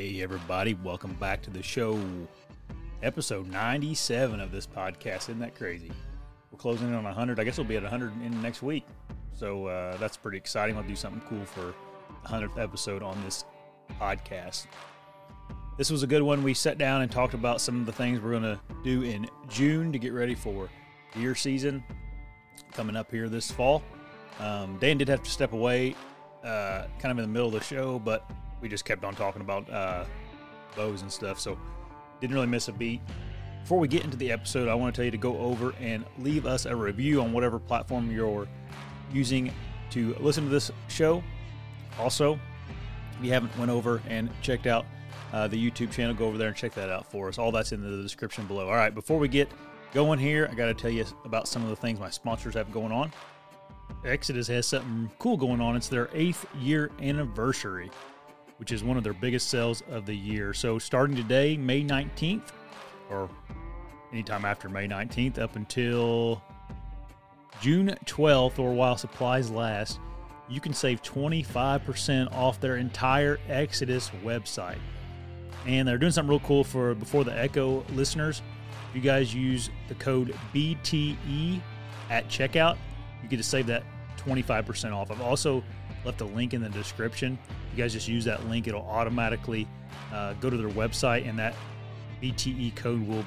Hey, everybody, welcome back to the show. Episode 97 of this podcast. Isn't that crazy? We're closing in on 100. I guess we'll be at 100 in next week. So uh, that's pretty exciting. I'll do something cool for the 100th episode on this podcast. This was a good one. We sat down and talked about some of the things we're going to do in June to get ready for deer season coming up here this fall. Um, Dan did have to step away uh, kind of in the middle of the show, but we just kept on talking about uh, bows and stuff. So didn't really miss a beat. Before we get into the episode, I want to tell you to go over and leave us a review on whatever platform you're using to listen to this show. Also, if you haven't went over and checked out uh, the YouTube channel, go over there and check that out for us. All that's in the description below. All right, before we get going here, I got to tell you about some of the things my sponsors have going on. Exodus has something cool going on. It's their eighth year anniversary, which is one of their biggest sales of the year. So, starting today, May 19th, or anytime after May 19th, up until June 12th, or while supplies last, you can save 25% off their entire Exodus website. And they're doing something real cool for before the Echo listeners. If you guys use the code BTE at checkout, you get to save that 25% off. I've also left a link in the description. You guys just use that link, it'll automatically uh, go to their website, and that BTE code will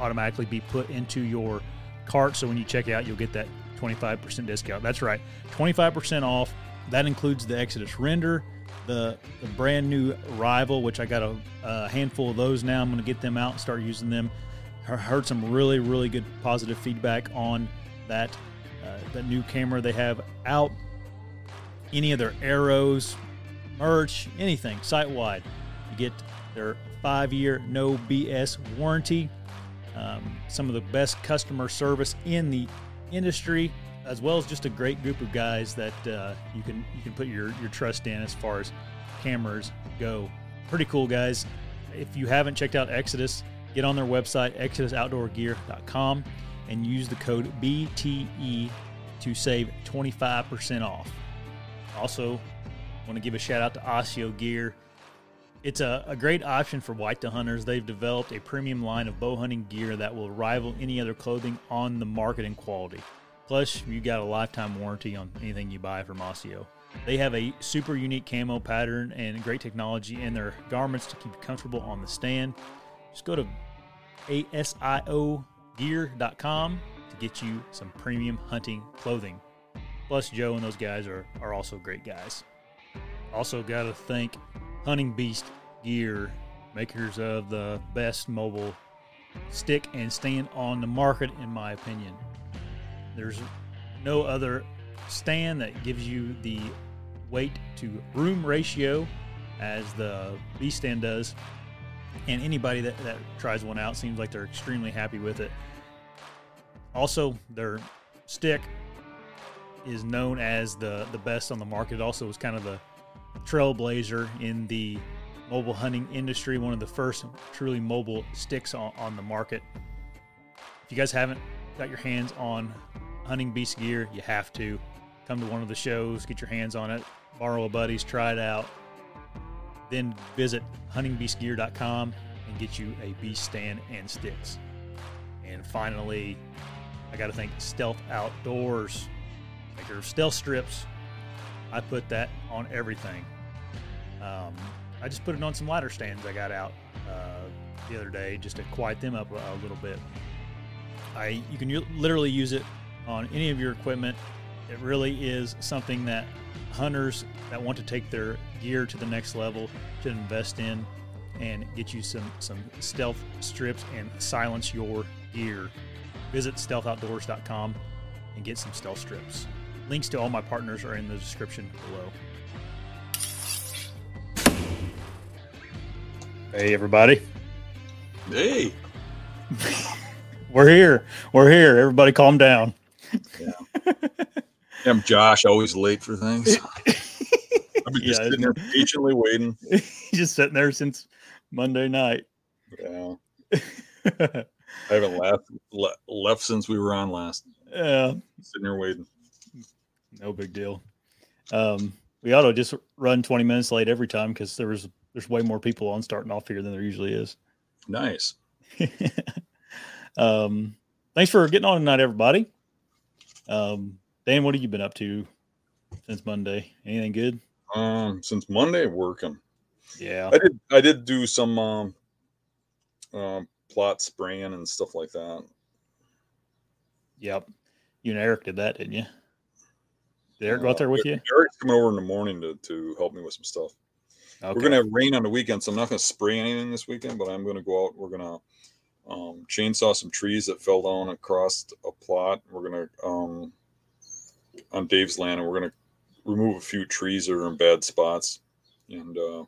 automatically be put into your cart. So when you check out, you'll get that 25% discount. That's right, 25% off. That includes the Exodus render, the, the brand new Rival, which I got a, a handful of those now. I'm going to get them out and start using them. I heard some really, really good positive feedback on that uh, the new camera they have out. Any of their arrows, merch, anything site wide. You get their five year no BS warranty. Um, some of the best customer service in the industry, as well as just a great group of guys that uh, you can you can put your your trust in as far as cameras go. Pretty cool guys. If you haven't checked out Exodus, get on their website exodusoutdoorgear.com and use the code BTE to save 25% off. Also, want to give a shout out to ASIO Gear. It's a, a great option for whitetail hunters. They've developed a premium line of bow hunting gear that will rival any other clothing on the market in quality. Plus, you got a lifetime warranty on anything you buy from ASIO. They have a super unique camo pattern and great technology in their garments to keep you comfortable on the stand. Just go to asiogear.com to get you some premium hunting clothing. Plus, Joe and those guys are, are also great guys. Also, got to thank Hunting Beast Gear, makers of the best mobile stick and stand on the market, in my opinion. There's no other stand that gives you the weight to room ratio as the Beast stand does. And anybody that, that tries one out seems like they're extremely happy with it. Also, their stick is known as the, the best on the market. It also was kind of the trailblazer in the mobile hunting industry, one of the first truly mobile sticks on, on the market. If you guys haven't got your hands on hunting beast gear, you have to come to one of the shows, get your hands on it, borrow a buddy's, try it out. Then visit huntingbeastgear.com and get you a beast stand and sticks. And finally, I got to thank Stealth Outdoors, maker of stealth strips. I put that on everything. Um, I just put it on some ladder stands I got out uh, the other day just to quiet them up a, a little bit. I you can u- literally use it on any of your equipment. It really is something that hunters that want to take their gear to the next level should invest in and get you some some stealth strips and silence your gear. Visit stealthoutdoors.com and get some stealth strips. Links to all my partners are in the description below. Hey, everybody. Hey, We're here. We're here. Everybody calm down. I'm Josh, always late for things. I've been just Yeah, sitting there patiently waiting. He's just sitting there since Monday night. Yeah, I haven't left le- left since we were on last. yeah, Sitting here waiting. No big deal. Um, we ought to just run 20 minutes late every time because there was there's way more people on starting off here than there usually is. Nice. um, thanks for getting on tonight, everybody. Um, Dan, what have you been up to since Monday? Anything good? Um, since Monday, working. Yeah, I did. I did do some um, um plot spraying and stuff like that. Yep. You and Eric did that, didn't you? Did Eric go out there with you? Eric's coming over in the morning to, to help me with some stuff. Okay. We're gonna have rain on the weekend, so I'm not gonna spray anything this weekend, but I'm gonna go out. We're gonna um, chainsaw some trees that fell down across a plot. We're gonna um, on Dave's land, and we're gonna remove a few trees that are in bad spots, and uh,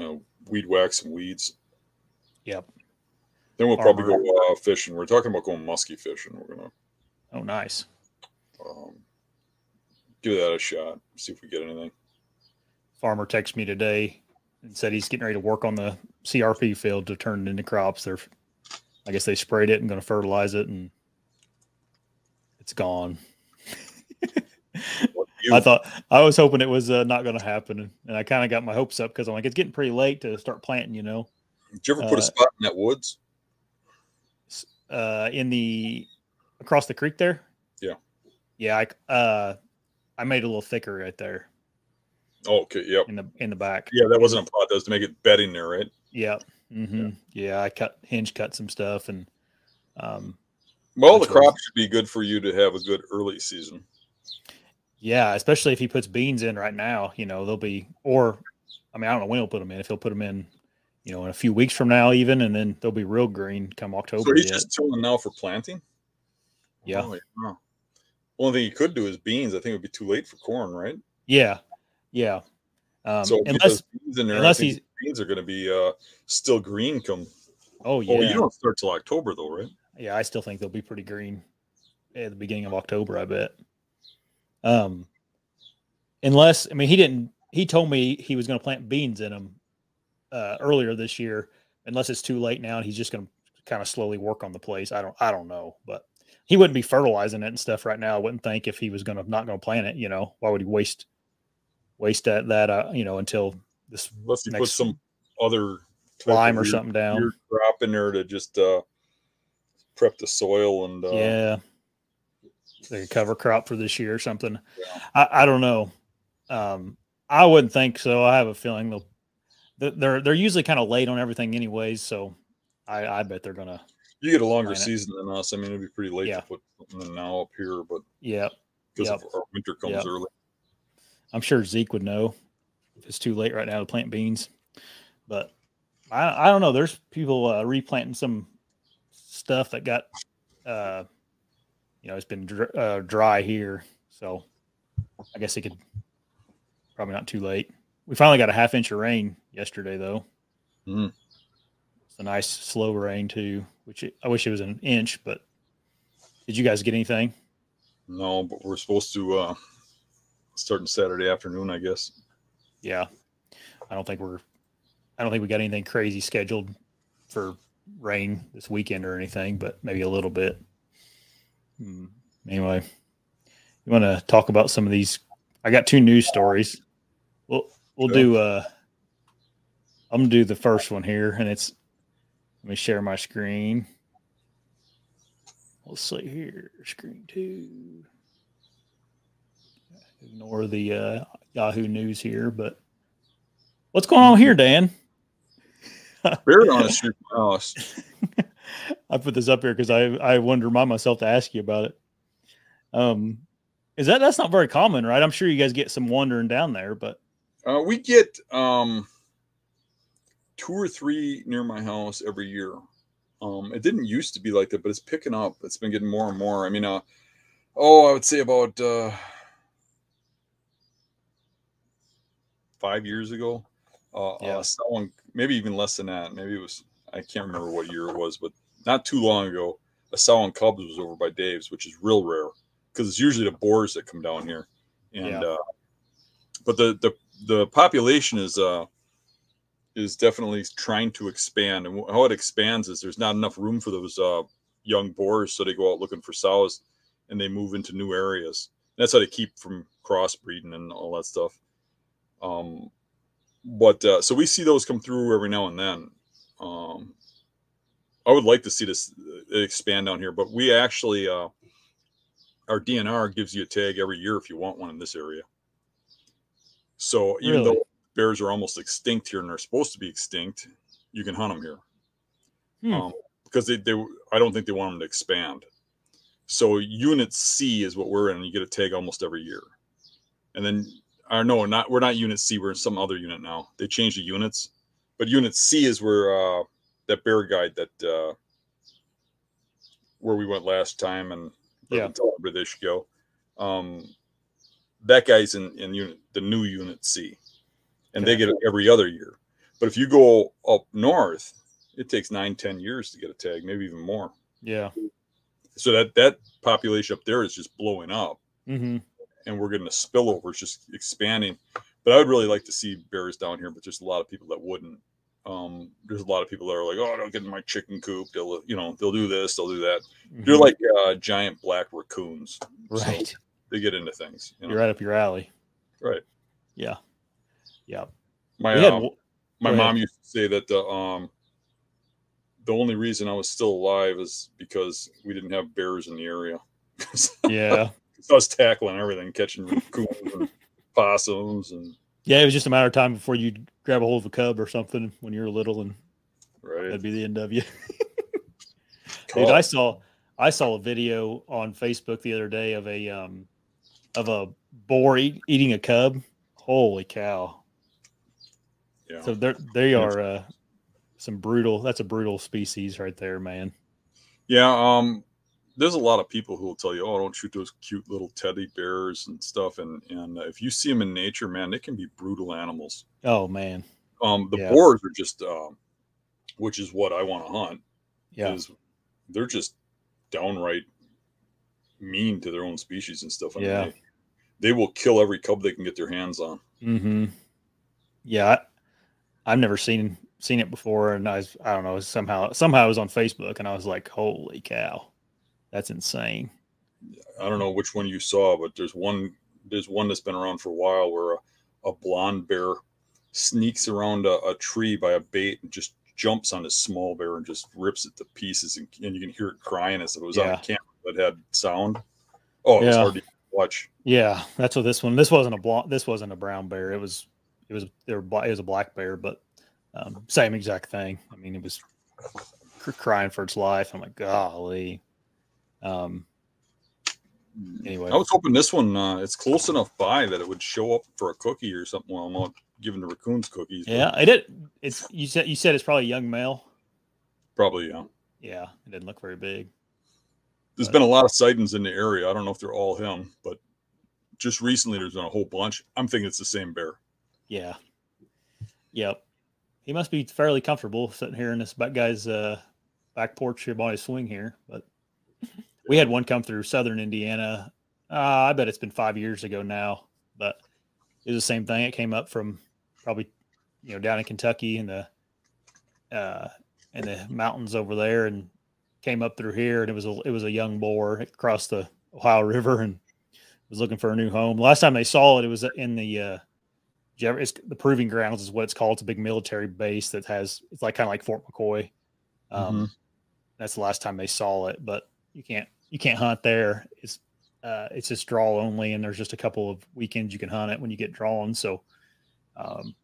uh, weed whack some weeds. Yep. Then we'll probably go uh, fishing. We're talking about going musky fishing. We're gonna. Oh, nice. Um, give that a shot. See if we get anything. Farmer texted me today and said he's getting ready to work on the CRP field to turn it into crops. They're, I guess they sprayed it and going to fertilize it, and it's gone. I thought I was hoping it was uh, not going to happen, and I kind of got my hopes up because I'm like, it's getting pretty late to start planting, you know. Did you ever put uh, a spot in that woods? Uh, in the across the creek there. Yeah. I uh, I made it a little thicker right there. Oh, okay. Yep. In the in the back. Yeah, that wasn't a plot. That was to make it bedding there, right? Yeah. Mm-hmm. Yeah. yeah. I cut hinge cut some stuff and. Um, well, the crop should be good for you to have a good early season. Yeah, especially if he puts beans in right now. You know, they'll be or, I mean, I don't know when he'll put them in. If he'll put them in, you know, in a few weeks from now, even, and then they'll be real green come October. So he's yet. just tilling now for planting. Yeah. Oh, yeah. Only thing you could do is beans. I think it would be too late for corn, right? Yeah, yeah. Um, so unless beans in there, unless he's beans are going to be uh, still green come. Oh yeah. Oh, you don't start till October though, right? Yeah, I still think they'll be pretty green at the beginning of October. I bet. Um, unless I mean he didn't. He told me he was going to plant beans in them uh, earlier this year. Unless it's too late now, and he's just going to kind of slowly work on the place. I don't. I don't know, but he wouldn't be fertilizing it and stuff right now. I wouldn't think if he was to not going to plant it. You know, why would he waste waste that that uh, you know until this unless he put some other lime or something down crop in there to just uh, prep the soil and uh, yeah, like a cover crop for this year or something. Yeah. I, I don't know. Um, I wouldn't think so. I have a feeling they'll they're they're usually kind of late on everything anyways. So I, I bet they're gonna. You get a longer season than us. I mean, it'd be pretty late yeah. to put something now up here, but yeah, because yep. our winter comes yep. early. I'm sure Zeke would know if it's too late right now to plant beans. But I, I don't know. There's people uh, replanting some stuff that got, uh, you know, it's been dr- uh, dry here. So I guess it could probably not too late. We finally got a half inch of rain yesterday, though. Mm. It's a nice slow rain too, which it, I wish it was an inch. But did you guys get anything? No, but we're supposed to uh, starting Saturday afternoon, I guess. Yeah, I don't think we're. I don't think we got anything crazy scheduled for rain this weekend or anything, but maybe a little bit. Hmm. Anyway, you want to talk about some of these? I got two news stories. We'll we'll do. uh I'm gonna do the first one here, and it's. Let me share my screen. Let's see here, screen two ignore the uh, Yahoo News here, but what's going on here, Dan? Beard on the house. I put this up here because I I wanted to remind myself to ask you about it. Um, is that that's not very common, right? I'm sure you guys get some wandering down there, but uh, we get um two or three near my house every year. Um, it didn't used to be like that, but it's picking up. It's been getting more and more. I mean, uh, oh, I would say about uh, five years ago. Uh, uh, yeah. Uh, someone maybe even less than that. Maybe it was I can't remember what year it was, but not too long ago, a sow cubs was over by Dave's, which is real rare because it's usually the boars that come down here. And yeah. uh, but the the the population is uh is definitely trying to expand, and how it expands is there's not enough room for those uh young boars, so they go out looking for sows, and they move into new areas. And that's how they keep from crossbreeding and all that stuff. Um, but uh, so we see those come through every now and then. Um, I would like to see this uh, expand down here, but we actually uh, our DNR gives you a tag every year if you want one in this area. So even Really? though bears are almost extinct here and they're supposed to be extinct, you can hunt them here Hmm. um, because they, they I don't think they want them to expand. So unit C is what we're in. You get a tag almost every year, and then or no, not we're not unit C. We're in some other unit now. They changed the units, but unit C is where uh, that bear guide that uh, where we went last time and Yeah. where they should go. Um, that guy's in in unit the new unit C, and they get it every other year. But if you go up north, it takes nine, ten years to get a tag, maybe even more. Yeah. So that that population up there is just blowing up, Mm-hmm. and we're getting a spillover. It's just expanding. But I would really like to see bears down here, but there's a lot of people that wouldn't. Um, there's a lot of people that are like, "Oh, don't get in my chicken coop." They'll, you know, they'll do this, they'll do that. They're like uh, giant black raccoons. So Mm-hmm. right. they get into things. You know? You're right up your alley. Right. Yeah. Yeah. My had um, my go ahead. mom used to say that the um the only reason I was still alive is because we didn't have bears in the area. yeah. I was tackling everything, catching raccoons and possums and Yeah. It was just a matter of time before you'd grab a hold of a cub or something when you were little, and right. that'd be the end of you. Dude, I saw I saw a video on Facebook the other day of a um of a boar eat, eating a cub. Holy cow! Yeah. So they're they are uh, some brutal. That's a brutal species right there, man. yeah, um there's a lot of people who will tell you, "Oh, don't shoot those cute little teddy bears and stuff." And and if you see them in nature, man, they can be brutal animals. Oh man, Um, the Yeah. boars are just, um, which is what I want to hunt. yeah, they're just downright mean to their own species and stuff. I mean, Yeah. they, they will kill every cub they can get their hands on. mm-hmm. yeah. I've never seen seen it before, and I was I don't know somehow somehow I was on Facebook, and I was like, holy cow, that's insane. I don't know which one you saw, but there's one there's one that's been around for a while where a, a blonde bear sneaks around a, a tree by a bait and just jumps on this small bear and just rips it to pieces and, and you can hear it crying as if it was on Yeah. a camera that had sound. Oh, it was Yeah. hard to watch. Yeah, that's what this one. This wasn't a blonde. This wasn't a brown bear. It was, it was, they were, bla- it was a black bear, but um, same exact thing. I mean, it was crying for its life. I'm like, golly. Um. Anyway, I was hoping this one uh, it's close enough by that it would show up for a cookie or something while I'm not giving the raccoons cookies. but yeah, it did. It's you said you said it's probably a young male. Probably, yeah. Yeah, it didn't look very big. There's But- been a lot of sightings in the area. I don't know if they're all him, but just recently there's been a whole bunch. I'm thinking it's the same bear. Yeah. Yep. He must be fairly comfortable sitting here in this guy's uh, back porch here by his swing here. But we had one come through southern Indiana. Uh, I bet it's been five years ago now, but it was the same thing. It came up from probably you know down in Kentucky in the uh, in the mountains over there, and came up through here. And it was a it was a young boar. It crossed the Ohio River and was looking for a new home. Last time they saw it, it was in the uh, it's the Proving Grounds is what it's called. It's a big military base that has it's like kind of like Fort McCoy. Um, That's the last time they saw it, but you can't you can't hunt there. It's uh, it's just draw only, and there's just a couple of weekends you can hunt it when you get drawn. So um,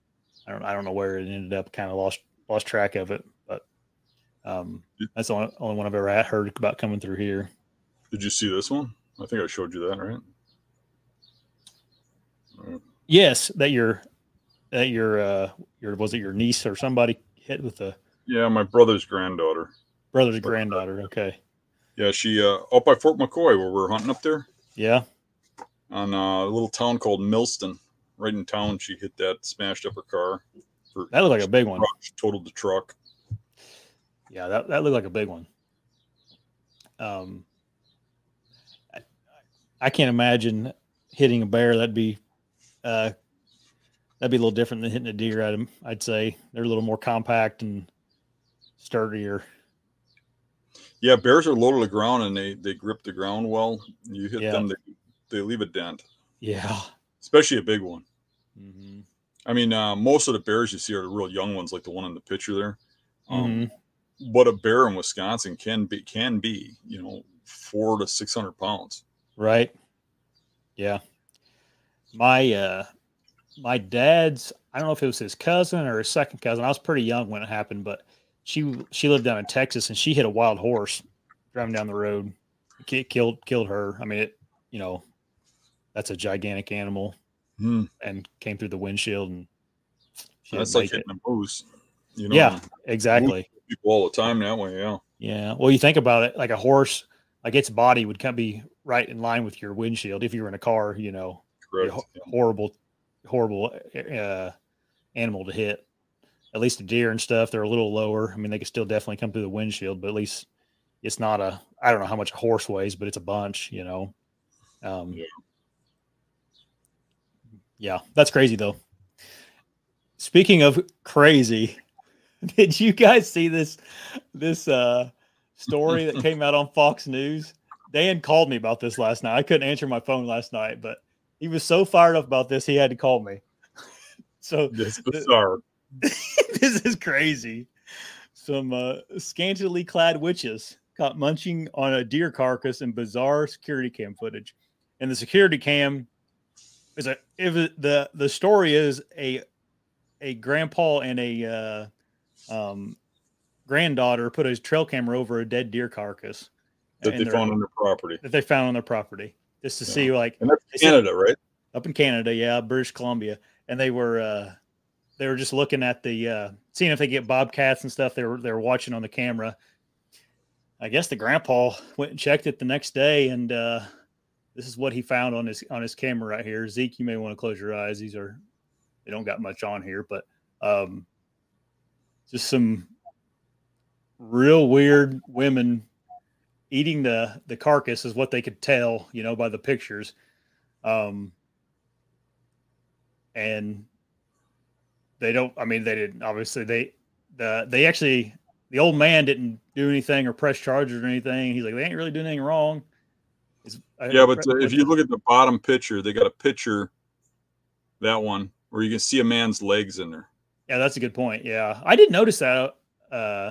I don't I don't know where it ended up. Kind of lost lost track of it, but um, that's the only, only one I've ever had- heard about coming through here. Did you see this one? I think I showed you that, right? Yes, that your that your uh your was it your niece or somebody hit with a Yeah, my brother's granddaughter. brother's granddaughter. Okay, Yeah, she uh up by Fort McCoy where we're hunting up there yeah, on uh, a little town called Millston. Right in town, she hit that, smashed up her car. For, that looked like a big one. she totaled the truck. Yeah, that, that looked like a big one. Um, I, I can't imagine hitting a bear. That'd be, uh, that'd be a little different than hitting a deer. I'd, I'd say they're a little more compact and sturdier. Yeah, bears are low to the ground and they they grip the ground well. You hit Yeah. them, they, they leave a dent, Yeah. especially a big one. hmm I mean, uh, most of the bears you see are the real young ones, like the one in the picture there. Um, Mhm. But a bear in Wisconsin can be can be, you know, four to six hundred pounds. Right. Yeah. My uh my dad's I don't know if it was his cousin or his second cousin. I was pretty young when it happened, but she she lived down in Texas and she hit a wild horse driving down the road. Ki- killed killed her. I mean it, you know, that's a gigantic animal Hmm. and came through the windshield and she That's like make it. hitting a moose. You know, Yeah, exactly. people all the time that way. Yeah. Yeah. Well, you think about it, like a horse, like its body would kind of be right in line with your windshield if you were in a car, you know, Correct. horrible, horrible uh, animal to hit. At least the deer and stuff, they're a little lower. I mean, they could still definitely come through the windshield, but at least it's not a. I don't know how much a horse weighs, but it's a bunch, you know. Um, Yeah. yeah, that's crazy though. Speaking of crazy, did you guys see this this uh story that came out on Fox News? Dan called me about this last night. I couldn't answer my phone last night, but he was so fired up about this he had to call me. so It's bizarre. this is crazy. Some uh, scantily clad witches caught munching on a deer carcass in bizarre security cam footage. And the security cam is a if it, the the story is a a grandpa and a uh, um, granddaughter put a trail camera over a dead deer carcass that they found on their property. that they found on their property just to Yeah. see like And that's They said- Canada, right? up in Canada, yeah, British Columbia, and they were uh, they were just looking at the uh, seeing if they get bobcats and stuff. They were they were watching on the camera. I guess the grandpa went and checked it the next day, and uh, this is what he found on his on his camera right here. Zeke, you may want to close your eyes. These are they don't got much on here, but um, just some real weird women eating the the carcass is what they could tell, you know, by the pictures. Um, and they don't i mean they didn't obviously they the they actually the old man didn't do anything or press charges or anything he's like they ain't really doing anything wrong It's- Yeah, but if you look at the bottom picture, they got a picture, that one, where you can see a man's legs in there. yeah that's a good point yeah i didn't notice that uh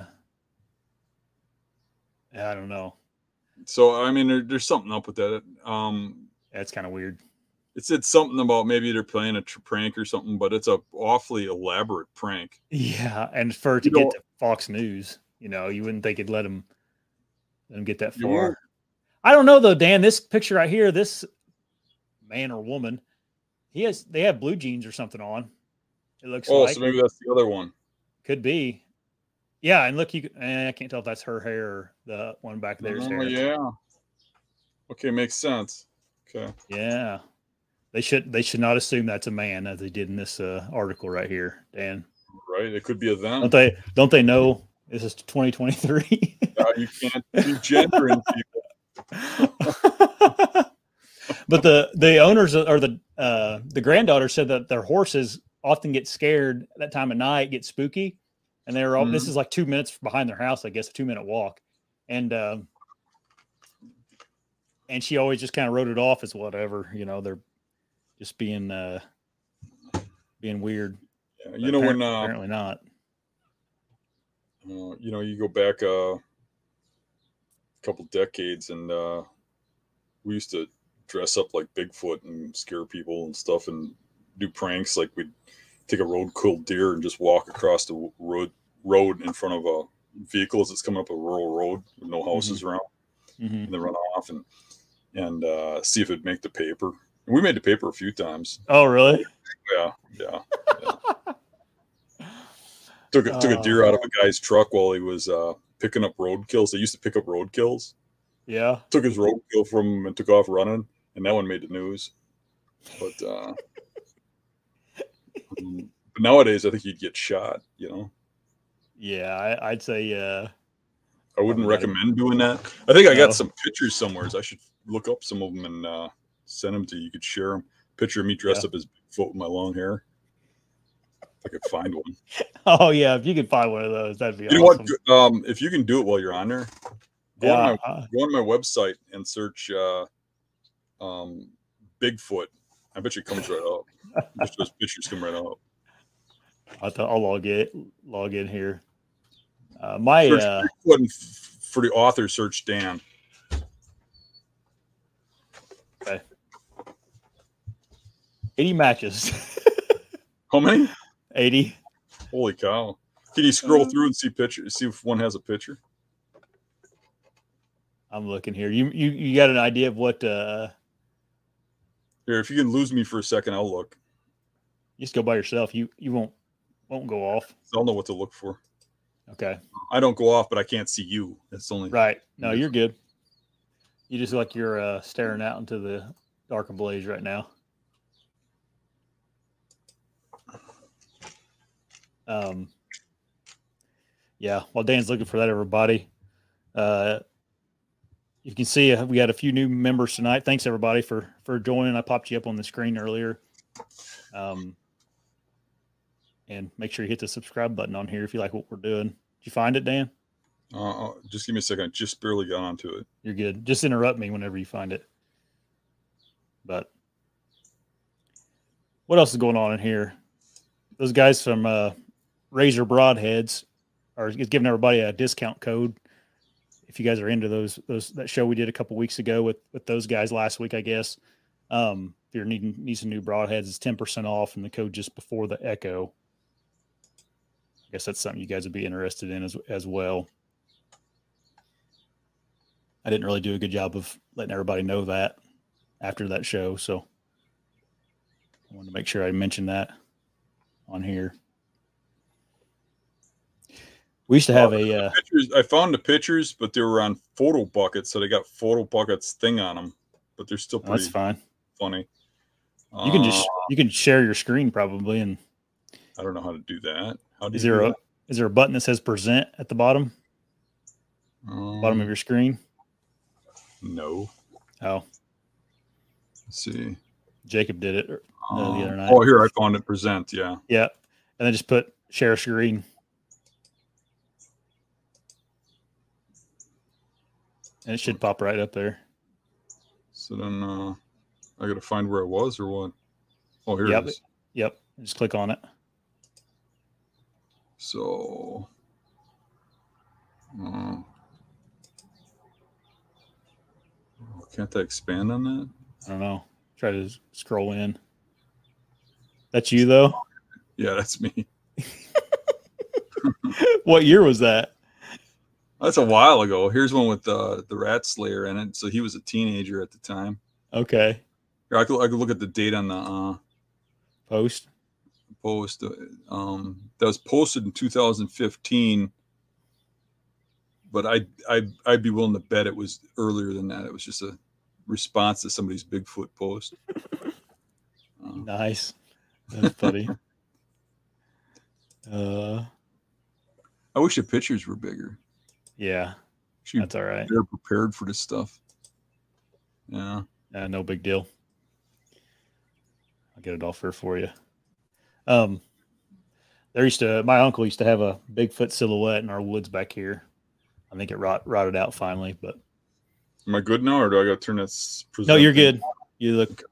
i don't know So I mean, there, there's something up with that. Um, that's kind of weird it said something about maybe they're playing a tr- prank or something, but it's a awfully elaborate prank. yeah and for to You get know- to fox news you know you wouldn't think it'd let them let them get that far. I don't know though, Dan. This picture right here, this man or woman, he has they have blue jeans or something on. It looks Oh, like so maybe that's the other one. could be. Yeah, and look, you can- eh, I can't tell if that's her hair the one back there's Oh, hair. yeah. Okay, makes sense. Okay. Yeah. They should they should not assume that's a man as they did in this uh, article right here, Dan. Right. It could be a them. Don't they don't they know this is 2023? Uh, you can't do gender in people. but the the owners or the uh the granddaughter said that their horses often get scared that time of night, get spooky, and they were all. This Mhm. is like two minutes behind their house, I guess, a two minute walk, and um, and she always just kind of wrote it off as whatever, you know, they're just being uh being weird. Yeah, But you know when apparent- uh, apparently not. uh, you know you go back uh, a couple decades and uh, we used to dress up like bigfoot and scare people and stuff and do pranks like we'd take a road killed deer and just walk across the road road in front of a vehicle as it's coming up a rural road with no houses around Mhm. and then run off and and uh, see if it'd make the paper and we made the paper a few times Oh, really? yeah yeah, yeah. took a, took a deer out of a guy's truck while he was uh, picking up road kills they used to pick up road kills Yeah. took his roadkill from him and took off running, and that one made the news. But uh, um, but nowadays, I think you'd get shot. You know, Yeah, I, I'd say uh I wouldn't recommend doing that. I think I No. got some pictures somewhere. I should look up some of them and uh, send them to you. You could share them. Picture of me dressed up as Bigfoot with my long hair. I could find one. Oh yeah, if you could find one of those, that'd be You know awesome. what? Um, if you can do it while you're on there, go on my uh, go on my website and search uh, um, Bigfoot. I bet you it comes right up. Just those pictures come right up. I'll, I'll log it log in here. Uh, my Search uh, Bigfoot and f- for the author, search Dan. Okay. eighty matches, How many? eighty. Holy cow! Can you scroll Uh, through and see pictures? See if one has a picture. I'm looking here. You you you got an idea of what? uh Here, if you can lose me for a second, I'll look. You just go by yourself. You you won't won't go off. I'll know what to look for. Okay. I don't go off, but I can't see you. It's only Right. No, you're good. You just look like you're uh, staring out into the dark ablaze right now. Um, yeah. While Dan's looking for that, everybody, uh, you can see uh, we had a few new members tonight. Thanks everybody for for joining. I popped you up on the screen earlier. Um, and make sure you hit the subscribe button on here if you like what we're doing. Did you find it, Dan? Uh, uh, just give me a second. I just barely got onto it. You're good. Just interrupt me whenever you find it. But what else is going on in here? Those guys from uh, Razor Broadheads are giving everybody a discount code. If you guys are into those those that show we did a couple weeks ago with with those guys last week, I guess. Um, if you're needing need some new broadheads, it's ten percent off, and the code just before the Echo. I guess that's something you guys would be interested in as as well. I didn't really do a good job of letting everybody know that after that show. So I wanted to make sure I mentioned that on here. We used to have a uh, Pictures. I found the pictures, but they were on photo buckets, so they got photo buckets thing on them. But they're still pretty that's fine. funny. You can just Uh, you can share your screen probably and I don't know how to do that. Is there a is there a button that says present at the bottom? Um, bottom of your screen? No. Oh, Let's see. Jacob did it. uh, the Um, other night. Oh, here I found it. Present. Yeah. Yeah. And then just put share screen. And it should pop right up there. So then uh, I got to find where it was or what? Oh, here Yep. it is. Yep. Just click on it. So. Uh, can't I expand on that? I don't know. Try to scroll in. That's you though. Yeah, that's me. what year was that? That's a while ago. Here's one with uh, the Rat Slayer in it. So he was a teenager at the time. Okay. Here, I could I could look at the date on the uh, Post. Post. uh, Um, that was posted in 2015. But I I I'd be willing to bet it was earlier than that. It was just a response to somebody's Bigfoot post. Uh, Nice. That's funny. uh I wish the pictures were bigger. yeah, Shoot, that's all right. they're prepared for this stuff. Yeah. Uh, no big deal. I'll get it all for you. Um, there used to my uncle used to have a Bigfoot silhouette in our woods back here. I think it rot, rotted out finally, but Am I good now, or do I got to turn this? no, you're thing? good. You look.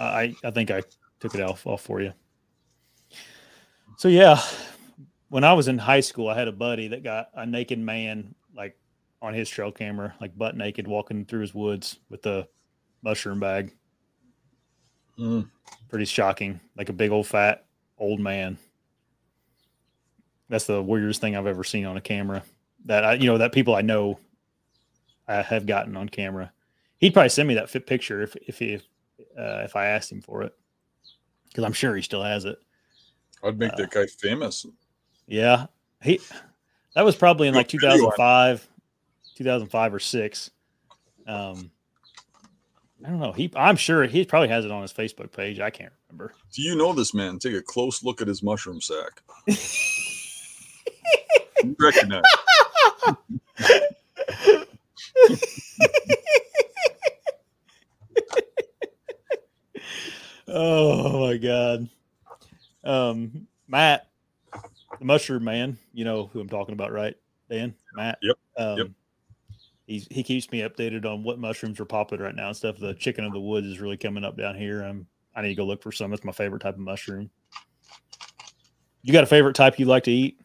I I think I took it off off for you. So yeah, when I was in high school, I had a buddy that got a naked man like on his trail camera, like butt naked, walking through his woods with a mushroom bag. Mm. Pretty shocking, like a big old fat old man. That's the weirdest thing I've ever seen on a camera. That I, you know, that people I know, I have gotten on camera. He'd probably send me that fit picture if if he uh, if I asked him for it, because I'm sure he still has it. I'd make Uh, that guy famous. Yeah, he that was probably in like Good video on it. 2005, 2005 or six. Um, I don't know. He, I'm sure he probably has it on his Facebook page. I can't remember. Do you know this man? Take a close look at his mushroom sack. You recognize. oh my god. Um, Matt, the mushroom man. You know who I'm talking about, right? Dan, Matt. Yep, Um, yep. He's, he keeps me updated on what mushrooms are popping right now and stuff. The chicken of the woods is really coming up down here. I'm I need to go look for some. It's my favorite type of mushroom. You got a favorite type you like to eat?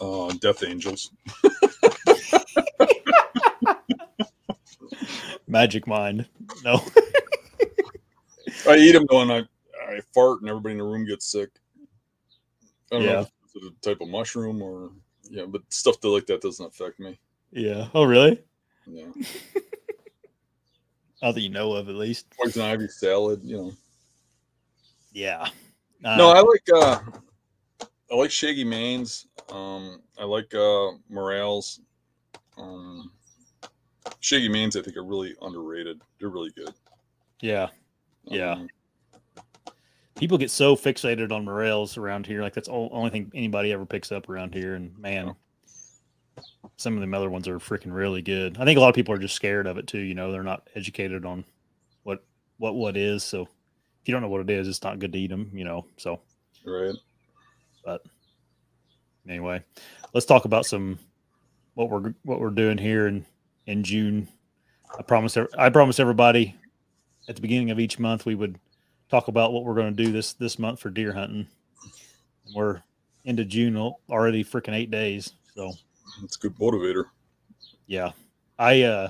Uh, Death Angels. Magic Mind. No. I eat them though, and I, I fart, and everybody in the room gets sick. I don't Yeah. know if it's a type of mushroom or yeah, but stuff like that doesn't affect me. Yeah. Oh, really? Yeah, Not that you know of, at least. poison ivy salad. You know. Yeah. no, Uh, I like uh, I like Shaggy Manes. Um, I like uh, Morels. Um, Shaggy Manes, I think, are really underrated. They're really good. yeah. Yeah. Um, People get so fixated on morels around here. Like that's the only thing anybody ever picks up around here. And man, some of the other ones are freaking really good. I think a lot of people are just scared of it too. You know, they're not educated on what what what is. So if you don't know what it is, it's not good to eat them. You know. So right. But anyway, let's talk about some what we're what we're doing here in in June. I promise I promise everybody at the beginning of each month we would talk about what we're going to do this this month for deer hunting. We're into June already, freaking eight days. So It's a good motivator. yeah, I uh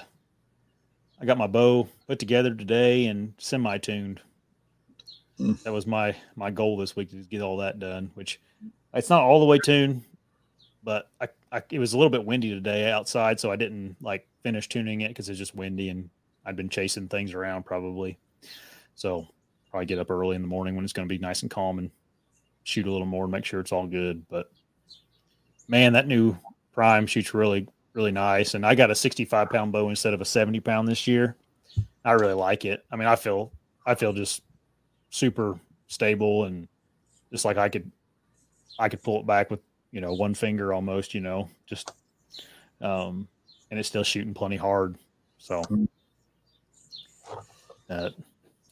I got my bow put together today and semi tuned. Hmm. That was my my goal this week to get all that done. Which it's not all the way tuned, but I, I it was a little bit windy today outside, so I didn't like finish tuning it because it's just windy and I'd been chasing things around probably. So probably get up early in the morning when it's going to be nice and calm and shoot a little more and make sure it's all good. But man, that new prime shoots really really nice. And I got a 65 pound bow instead of a 70 pound this year. I really like it. I mean, I feel I feel just super stable and just like I could I could pull it back with you know one finger almost. You know, just um, and it's still shooting plenty hard. So, uh,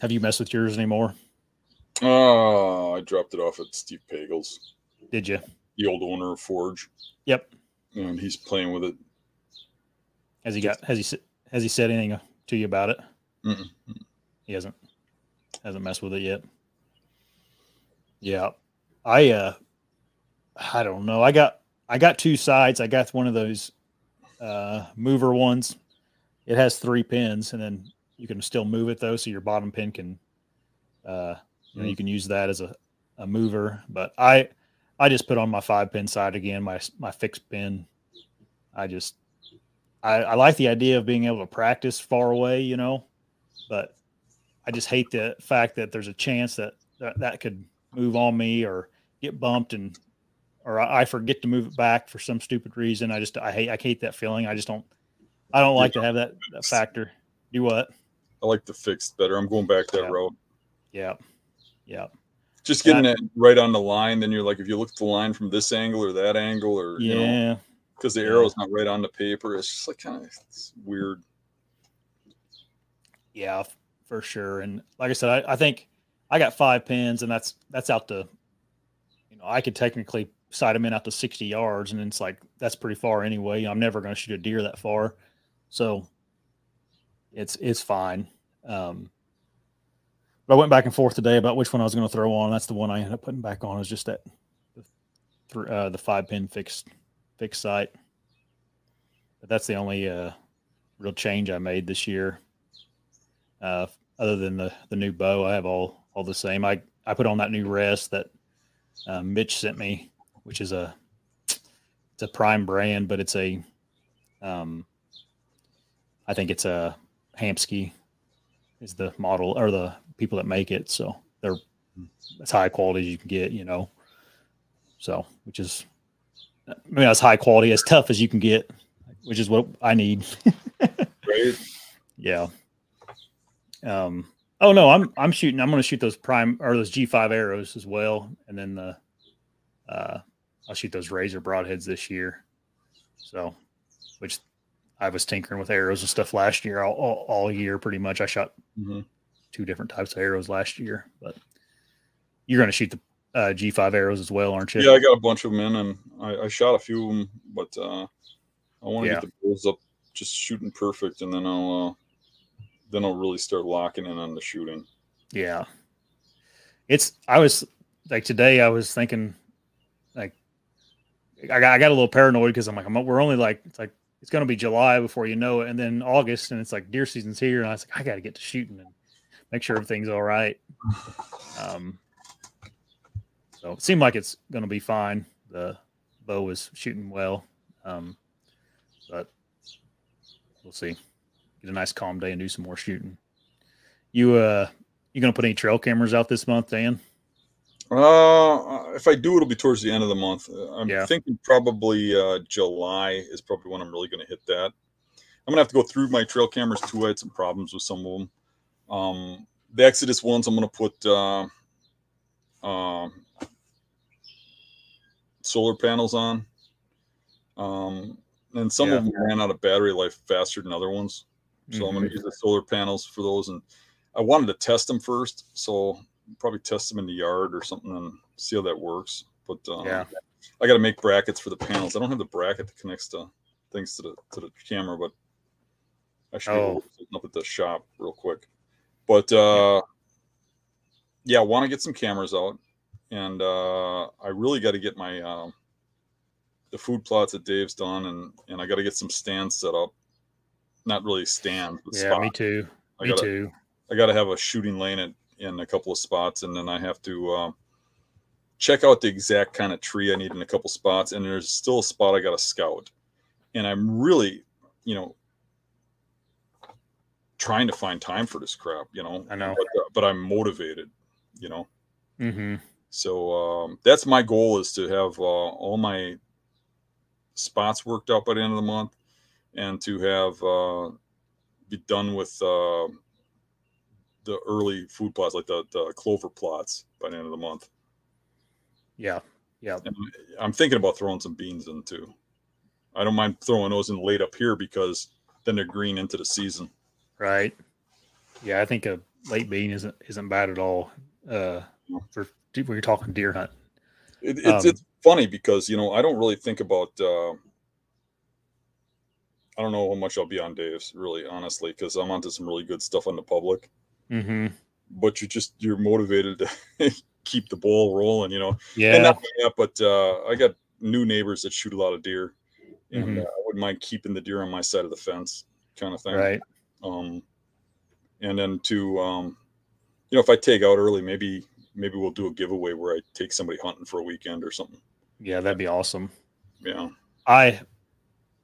have you messed with yours anymore? Oh, I dropped it off at Steve Pagel's, Did you? the old owner of Forge, Yep. And he's playing with it. Has he got? Has he has he said anything to you about it? Mm-mm. He hasn't hasn't messed with it yet. Yeah, I uh, I don't know. I got I got two sides. I got one of those uh mover ones. It has three pins, and then you can still move it though, so your bottom pin can, uh, you know, you can use that as a, a mover. But I I just put on my five pin side again, my my fixed pin. I just I, I like the idea of being able to practice far away, you know, but I just hate the fact that there's a chance that that, that could move on me or get bumped and or I I forget to move it back for some stupid reason. I just I hate I hate that feeling. I just don't I don't like to have that, that factor. Do what? I like the fixed better. I'm going back that Yeah. route. Yeah. Yeah. Just getting it right on the line. Then you're like, if you look at the line from this angle or that angle, or you know, Yeah. because the Yeah. arrow's not right on the paper, it's just like kind of weird. Yeah, for sure. And like I said, I, I think I got five pins, and that's that's out to, you know, I could technically sight them in out to sixty yards, and it's like that's pretty far anyway. I'm never going to shoot a deer that far, so it's it's fine. Um, but I went back and forth today about which one I was going to throw on. That's the one I ended up putting back on. Is just that, uh, the five pin fixed fixed sight. But that's the only uh, real change I made this year. Uh, other than the the new bow, I have all all the same. I I put on that new rest that uh, Mitch sent me, which is a it's a prime brand, but it's a um, I think it's a Hamskea is the model or the people that make it. So they're as high quality as you can get, you know. So which is I mean as high quality as tough as you can get, which is what I need. Right? Yeah. Um. Oh no, I'm I'm shooting. I'm going to shoot those prime or those G5 arrows as well, and then the uh, I'll shoot those razor broadheads this year. So, which I was tinkering with arrows and stuff last year, all, all, all year pretty much. I shot hmm two different types of arrows last year, but you're going to shoot the uh, G5 arrows as well, aren't you? Yeah, I got a bunch of them in, and I, I shot a few of them, but uh, I want to Yeah. get the bulls up, just shooting perfect, and then I'll uh, then I'll really start locking in on the shooting. Yeah. It's I was like today I was thinking like I got, I got a little paranoid because I'm like I'm, we're only like it's like it's going to be July before you know it, and then August, and it's like deer season's here, and I was like I got to get to shooting and make sure everything's all right. Um, so it seemed like it's going to be fine. The bow was shooting well, um, but we'll see. Get a nice calm day and do some more shooting. You uh, you going to put any trail cameras out this month, Dan? Uh, if I do, it'll be towards the end of the month. Uh, I'm yeah. thinking probably uh, July is probably when I'm really going to hit that. I'm gonna have to go through my trail cameras too. I had some problems with some of them. Um, the Exodus ones, I'm gonna put uh, uh, solar panels on. Um, and some yeah. of them ran out of battery life faster than other ones. So mm-hmm. I'm going to use the solar panels for those. And I wanted to test them first. So probably test them in the yard or something and see how that works. But um, yeah, I got to make brackets for the panels. I don't have the bracket that connects to things to the to the camera, but I should oh. up at the shop real quick. But uh, yeah, I want to get some cameras out, and uh, I really got to get my uh, the food plots that Dave's done, and and I got to get some stands set up. Not really stands. yeah, spot. me too. I me gotta, too. I got to have a shooting lane at in a couple of spots, and then I have to uh, check out the exact kind of tree I need in a couple spots. And there's still a spot I got to scout, and I'm really, you know, trying to find time for this crap. You know, I know, but, uh, but I'm motivated. You know. Mm-hmm. So um, that's my goal is to have uh, all my spots worked out by the end of the month, and to have uh, be done with uh, the early food plots, like the, the clover plots, by the end of the month. Yeah, yeah. And I'm thinking about throwing some beans in too. I don't mind throwing those in late up here because then they're green into the season. Right. Yeah, I think a late bean isn't isn't bad at all. Uh, for when you're talking deer hunt. It, it's um, it's funny because you know I don't really think about. Uh, I don't know how much I'll be on Dave's really honestly because I'm onto some really good stuff on the public. Mm-hmm. But you just you're motivated to keep the ball rolling, you know. Yeah. Not, but uh, I got new neighbors that shoot a lot of deer, and mm-hmm. uh, I wouldn't mind keeping the deer on my side of the fence, kind of thing. Right. Um, and then to um, you know, if I take out early, maybe maybe we'll do a giveaway where I take somebody hunting for a weekend or something. Yeah, that'd be awesome. Yeah. I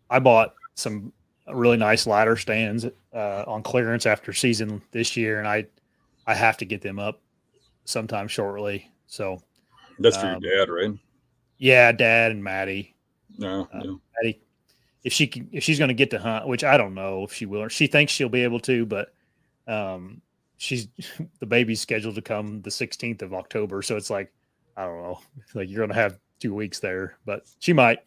I bought some really nice ladder stands uh, on clearance after season this year, and I I have to get them up sometime shortly. So that's for um, your dad, right? Yeah, dad and Maddie. No, uh, yeah. Maddie, if she can, if she's going to get to hunt, which I don't know if she will, or she thinks she'll be able to, but um, she's the baby's scheduled to come the 16th of October, so it's like I don't know, like you're going to have two weeks there, but she might.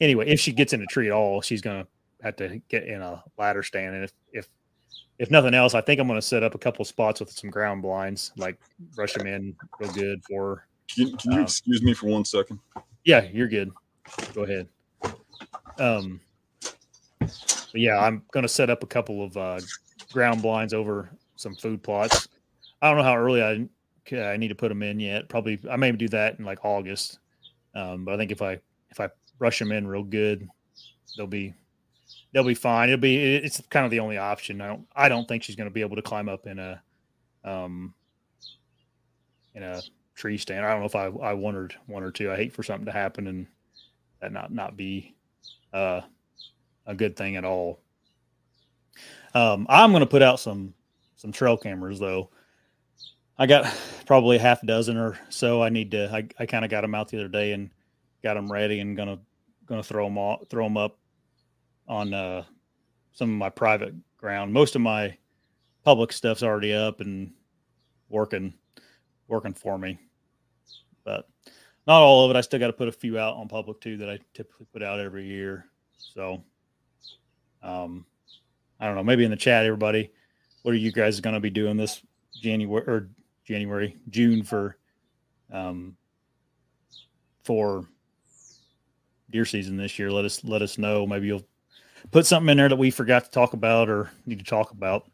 Anyway, if she gets in a tree at all, she's going to have to get in a ladder stand. And if if if nothing else, I think I'm going to set up a couple spots with some ground blinds, like brush them in real good for. Can, can you um, excuse me for one second? Yeah, you're good. Go ahead. Um, yeah, I'm going to set up a couple of uh, ground blinds over some food plots. I don't know how early I I need to put them in yet. Probably I may do that in like August. Um, but I think if I if I brush them in real good, they'll be they'll be fine. It'll be it's kind of the only option. I don't I don't think she's going to be able to climb up in a um in a tree stand. I don't know if I I wondered one or two. I hate for something to happen and that not not be uh a good thing at all. Um, I'm going to put out some some trail cameras though. I got probably a half dozen or so. I need to. I, I kind of got them out the other day and got them ready and gonna gonna throw them all throw them up on uh, some of my private ground. Most of my public stuff's already up and working working for me, but not all of it. I still got to put a few out on public too that I typically put out every year. So, um, I don't know. Maybe in the chat, everybody, what are you guys going to be doing this January or January, June for, um, for deer season this year? Let us let us know. Maybe you'll put something in there that we forgot to talk about or need to talk about.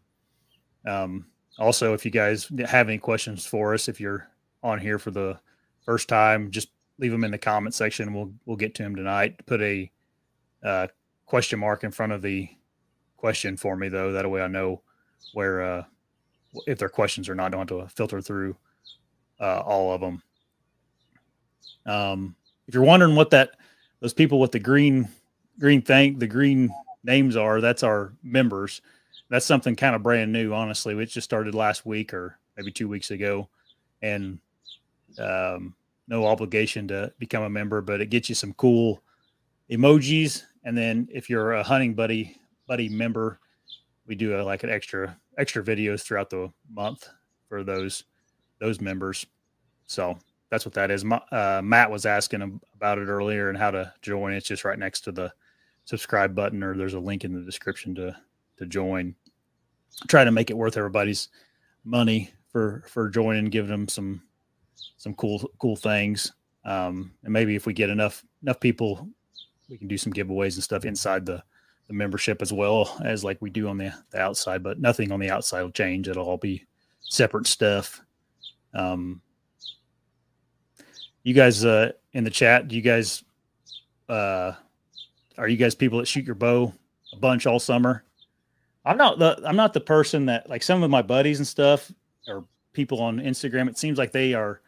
Um, also, if you guys have any questions for us, if you're on here for the first time, just leave them in the comment section. We'll we'll get to them tonight. Put a uh, question mark in front of the question for me though. That way I know where uh, if their questions or not. I don't have to filter through uh, all of them. Um, if you're wondering what that those people with the green green thing the green names are, that's our members. That's something kind of brand new, honestly. It just started last week or maybe two weeks ago, and um, no obligation to become a member, but it gets you some cool emojis. And then if you're a hunting buddy buddy member, we do a, like an extra extra videos throughout the month for those those members. So that's what that is. Uh, Matt was asking about it earlier and how to join. It's just right next to the subscribe button, or there's a link in the description to to join. Try to make it worth everybody's money for for joining, giving them some some cool cool things. Um, and maybe if we get enough enough people, we can do some giveaways and stuff inside the the membership as well as like we do on the, the outside. But nothing on the outside will change. It'll all be separate stuff. Um, you guys uh, in the chat, do you guys uh, are you guys people that shoot your bow a bunch all summer? I'm not the I'm not the person that like some of my buddies and stuff or people on Instagram. It seems like they are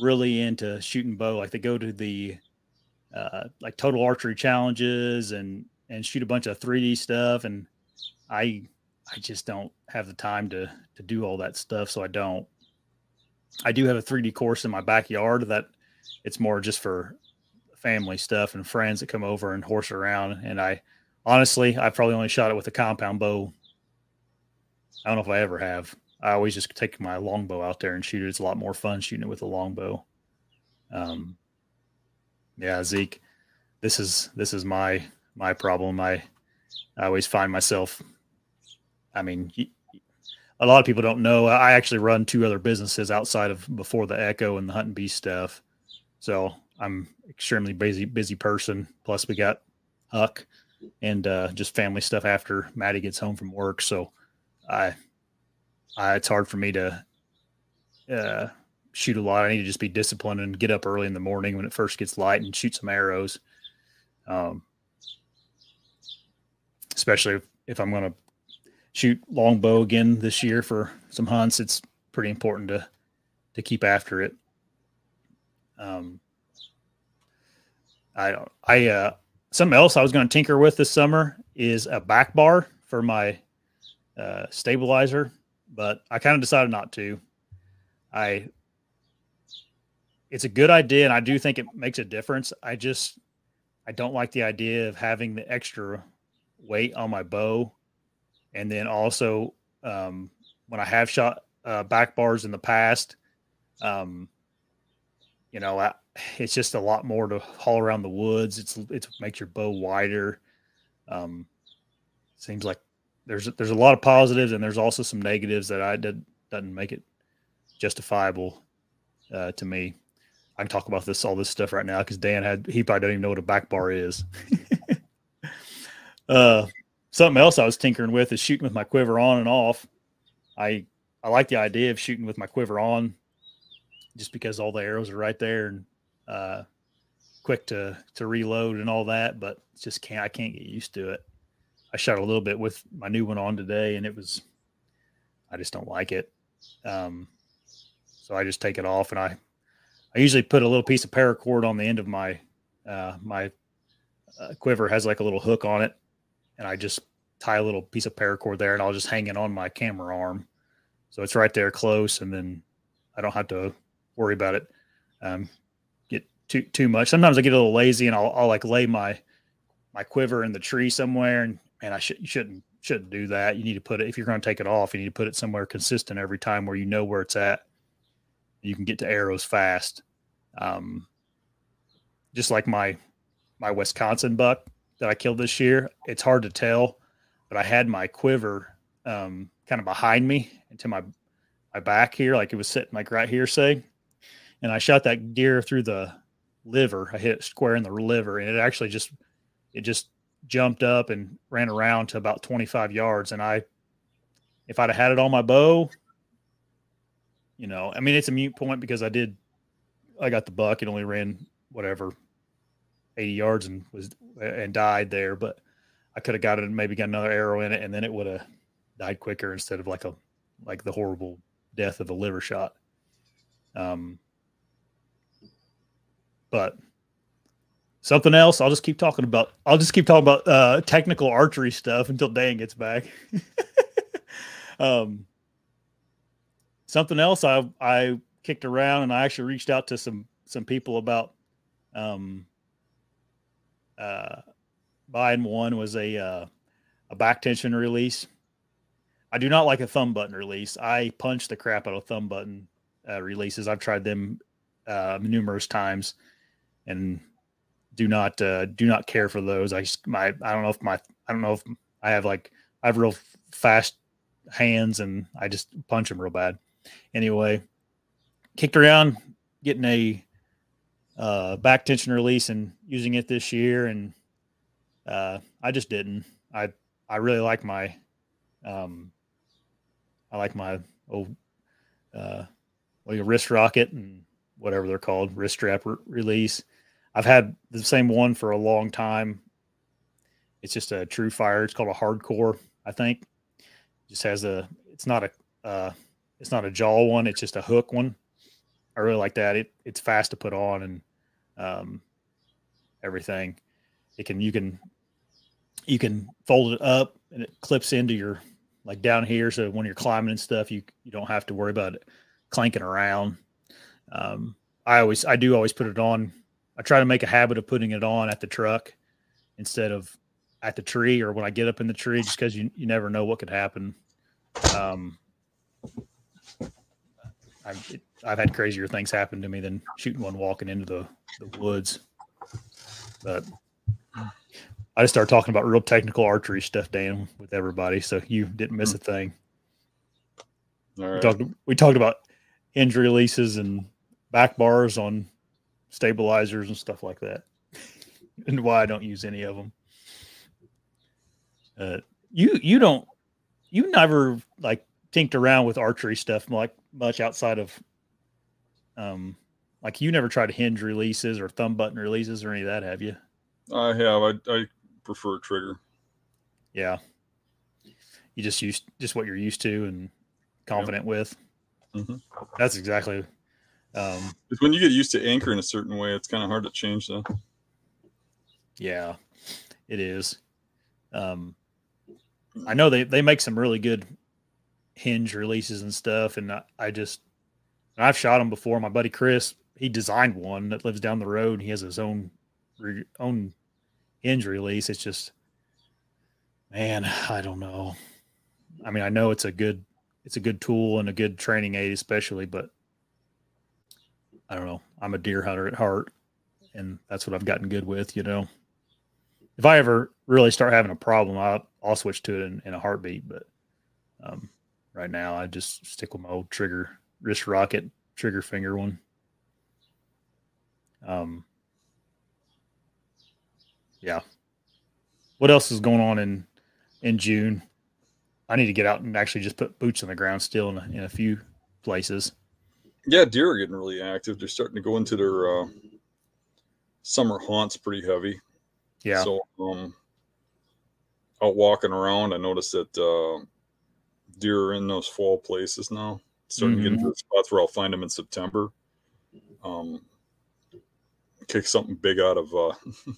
really into shooting bow. Like they go to the uh, like total archery challenges and and shoot a bunch of 3D stuff. And I I just don't have the time to to do all that stuff, so I don't. I do have a 3D course in my backyard that it's more just for family stuff and friends that come over and horse around. And I honestly, I probably only shot it with a compound bow. I don't know if I ever have. I always just take my longbow out there and shoot it. It's a lot more fun shooting it with a longbow. Um, yeah, Zeke, this is this is my my problem. I I always find myself. I mean, a lot of people don't know. I actually run two other businesses outside of before the Echo and the Hunting Beast stuff. So I'm extremely busy busy person. Plus, we got Huck and uh, just family stuff after Maddie gets home from work. So I uh, it's hard for me to uh, shoot a lot. I need to just be disciplined and get up early in the morning when it first gets light and shoot some arrows. Um, especially if, if I'm going to shoot longbow again this year for some hunts, it's pretty important to to keep after it. Um, I don't. I uh, something else I was going to tinker with this summer is a back bar for my uh, stabilizer but I kind of decided not to. I it's a good idea and I do think it makes a difference. I just I don't like the idea of having the extra weight on my bow. And then also um, when I have shot uh, back bars in the past, um, you know, I, it's just a lot more to haul around the woods. It's it makes your bow wider. Um, seems like there's there's a lot of positives and there's also some negatives that I did doesn't make it justifiable uh, to me. I can talk about this all this stuff right now because Dan had he probably doesn't even know what a back bar is. uh, something else I was tinkering with is shooting with my quiver on and off. I I like the idea of shooting with my quiver on, just because all the arrows are right there and uh, quick to to reload and all that. But just can't I can't get used to it. I shot a little bit with my new one on today, and it was I just don't like it. Um, so I just take it off, and I I usually put a little piece of paracord on the end of my uh, my uh, quiver has like a little hook on it, and I just tie a little piece of paracord there, and I'll just hang it on my camera arm, so it's right there close, and then I don't have to worry about it um, too too much. Sometimes I get a little lazy, and I'll, I'll like lay my my quiver in the tree somewhere and man, I should shouldn't shouldn't do that. You need to put it if you're going to take it off. You need to put it somewhere consistent every time where you know where it's at. You can get to arrows fast. Um, just like my my Wisconsin buck that I killed this year, it's hard to tell, but I had my quiver um, kind of behind me into my my back here, like it was sitting like right here, say, and I shot that deer through the liver. I hit square in the liver, and it actually just it just jumped up and ran around to about 25 yards. And I, if I'd have had it on my bow, you know, I mean, it's a mute point because I did I got the buck. It only ran whatever 80 yards and was and died there, but I could have got it and maybe got another arrow in it and then it would have died quicker instead of like a like the horrible death of a liver shot. Um but something else, I'll just keep talking about I'll just keep talking about uh technical archery stuff until Dan gets back. um something else I I kicked around and I actually reached out to some some people about um uh buying one was a uh, a back tension release. I do not like a thumb button release. I punch the crap out of thumb button uh, releases. I've tried them uh, numerous times, and do not uh, do not care for those. I just, my I don't know if my I don't know if I have like I have real fast hands and I just punch them real bad. Anyway, kicked around getting a uh, back tension release and using it this year, and uh, I just didn't. I I really like my um, I like my old uh, like a wrist rocket and whatever they're called wrist strap re- release. I've had the same one for a long time. It's just a TruFire. It's called a hardcore, I think. It just has a. It's not a. Uh, it's not a jaw one. It's just a hook one. I really like that. It it's fast to put on and um, everything. It can you can you can fold it up and it clips into your like down here. So when you're climbing and stuff, you you don't have to worry about it clanking around. Um, I always I do always put it on. I try to make a habit of putting it on at the truck instead of at the tree or when I get up in the tree, just because you you never know what could happen. Um, I've, I've had crazier things happen to me than shooting one walking into the, the woods. But I just started talking about real technical archery stuff, Dan, with everybody. So you didn't miss a hmm. thing. We, talked, we talked about injury releases and back bars on stabilizers and stuff like that, and why I don't use any of them. Uh, you you don't you never like tinked around with archery stuff like much outside of um like you never tried hinge releases or thumb button releases or any of that, have you? I have. I, I prefer a trigger. Yeah. You just use just what you're used to and confident yep. with. Mm-hmm. That's exactly. Um, when you get used to anchoring a certain way, it's kind of hard to change that. Yeah, it is. Um, I know they, they make some really good hinge releases and stuff. And I, I just, I've shot them before. My buddy Chris, he designed one that lives down the road. He has his own own hinge release. It's just, man, I don't know. I mean, I know it's a good it's a good tool and a good training aid, especially, but I don't know. I'm a deer hunter at heart, and that's what I've gotten good with. You know, if I ever really start having a problem, I'll, I'll switch to it in, in a heartbeat. But um, right now. I just stick with my old trigger wrist rocket trigger finger one. Um, yeah. What else is going on in in June? I need to get out and actually just put boots on the ground still in in a few places. Yeah, deer are getting really active. They're starting to go into their uh, summer haunts pretty heavy. Yeah. So, um, out walking around, I noticed that uh, deer are in those fall places now. Starting mm-hmm. to get into mm-hmm. the spots where I'll find them in September. Um, kick something big out of uh,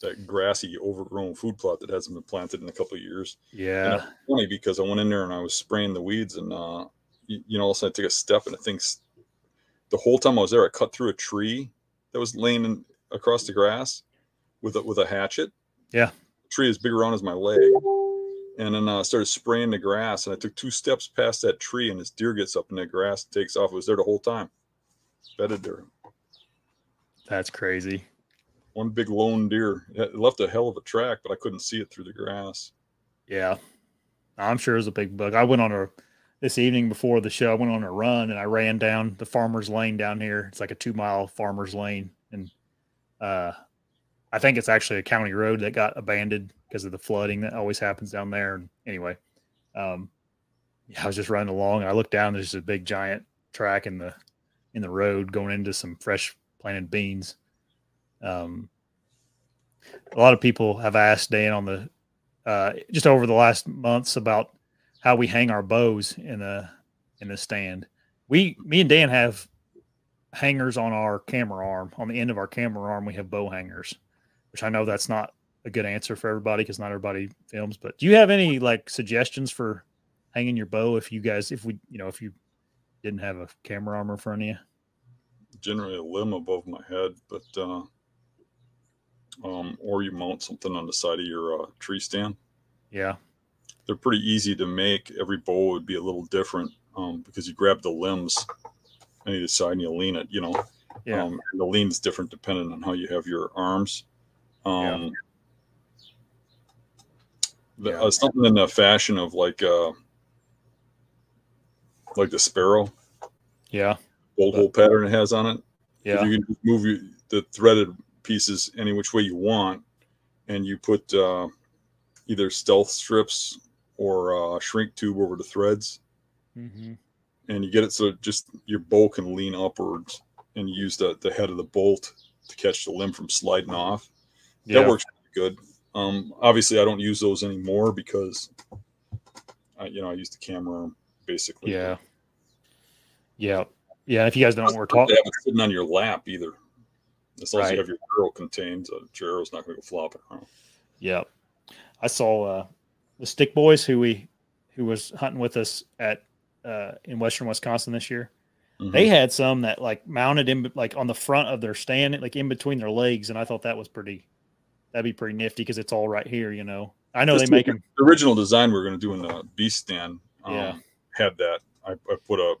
that grassy, overgrown food plot that hasn't been planted in a couple of years. Yeah, funny because I went in there and I was spraying the weeds, and uh, you, you know, all of a sudden I took a step and I think the whole time I was there, I cut through a tree that was laying in, across the grass with a, with a hatchet. Yeah, the tree is big around as my leg and then uh, started spraying the grass. And I took two steps past that tree, and this deer gets up in that grass, takes off. It was there the whole time. Bedded there. That's crazy. One big lone deer. It left a hell of a track, but I couldn't see it through the grass. Yeah, I'm sure it was a big bug. I went on a this evening before the show. I went on a run and I ran down the farmer's lane down here. It's like a two mile farmer's lane, and uh, I think it's actually a county road that got abandoned because of the flooding that always happens down there. And anyway, um, I was just running along I looked down. There's a big giant track in the in the road going into some fresh planted beans. Um, a lot of people have asked Dan on the uh, just over the last months about how we hang our bows in the in the stand. We, me and Dan have hangers on our camera arm. On the end of our camera arm, we have bow hangers, which I know that's not a good answer for everybody because not everybody films. But do you have any like suggestions for hanging your bow if you guys, if we, you know, if you didn't have a camera arm in front of you? Generally, a limb above my head, but uh, um, or you mount something on the side of your uh, tree stand. Yeah, they're pretty easy to make. Every bow would be a little different um, because you grab the limbs on either side and you lean it. You know, yeah. Um, and the lean is different depending on how you have your arms. Um, yeah. The, yeah. Uh, something in the fashion of like uh, like the sparrow. Yeah. Bolt hole pattern it has on it. Yeah. You can move your, the threaded pieces any which way you want, and you put uh, either stealth strips or uh, shrink tube over the threads, mm-hmm. and you get it so just your bow can lean upwards, and use the, the head of the bolt to catch the limb from sliding off. Yeah. That works good. Um, obviously, I don't use those anymore because, I, you know, I use the camera basically. Yeah. Yeah. Yeah. If you guys don't know what we're talking about, sitting on your lap either. As long right. as you have your arrow contained, uh, your arrow's not going to go flopping around. Yeah. I saw uh, the Stick Boys who we who was hunting with us at uh, in Western Wisconsin this year. Mm-hmm. They had some that like mounted in like on the front of their stand, like in between their legs, and I thought that was pretty. That'd be pretty nifty because it's all right here, you know. I know Just they make them. The original design we are going to do in the beast stand. Um, yeah. Had that. I, I put a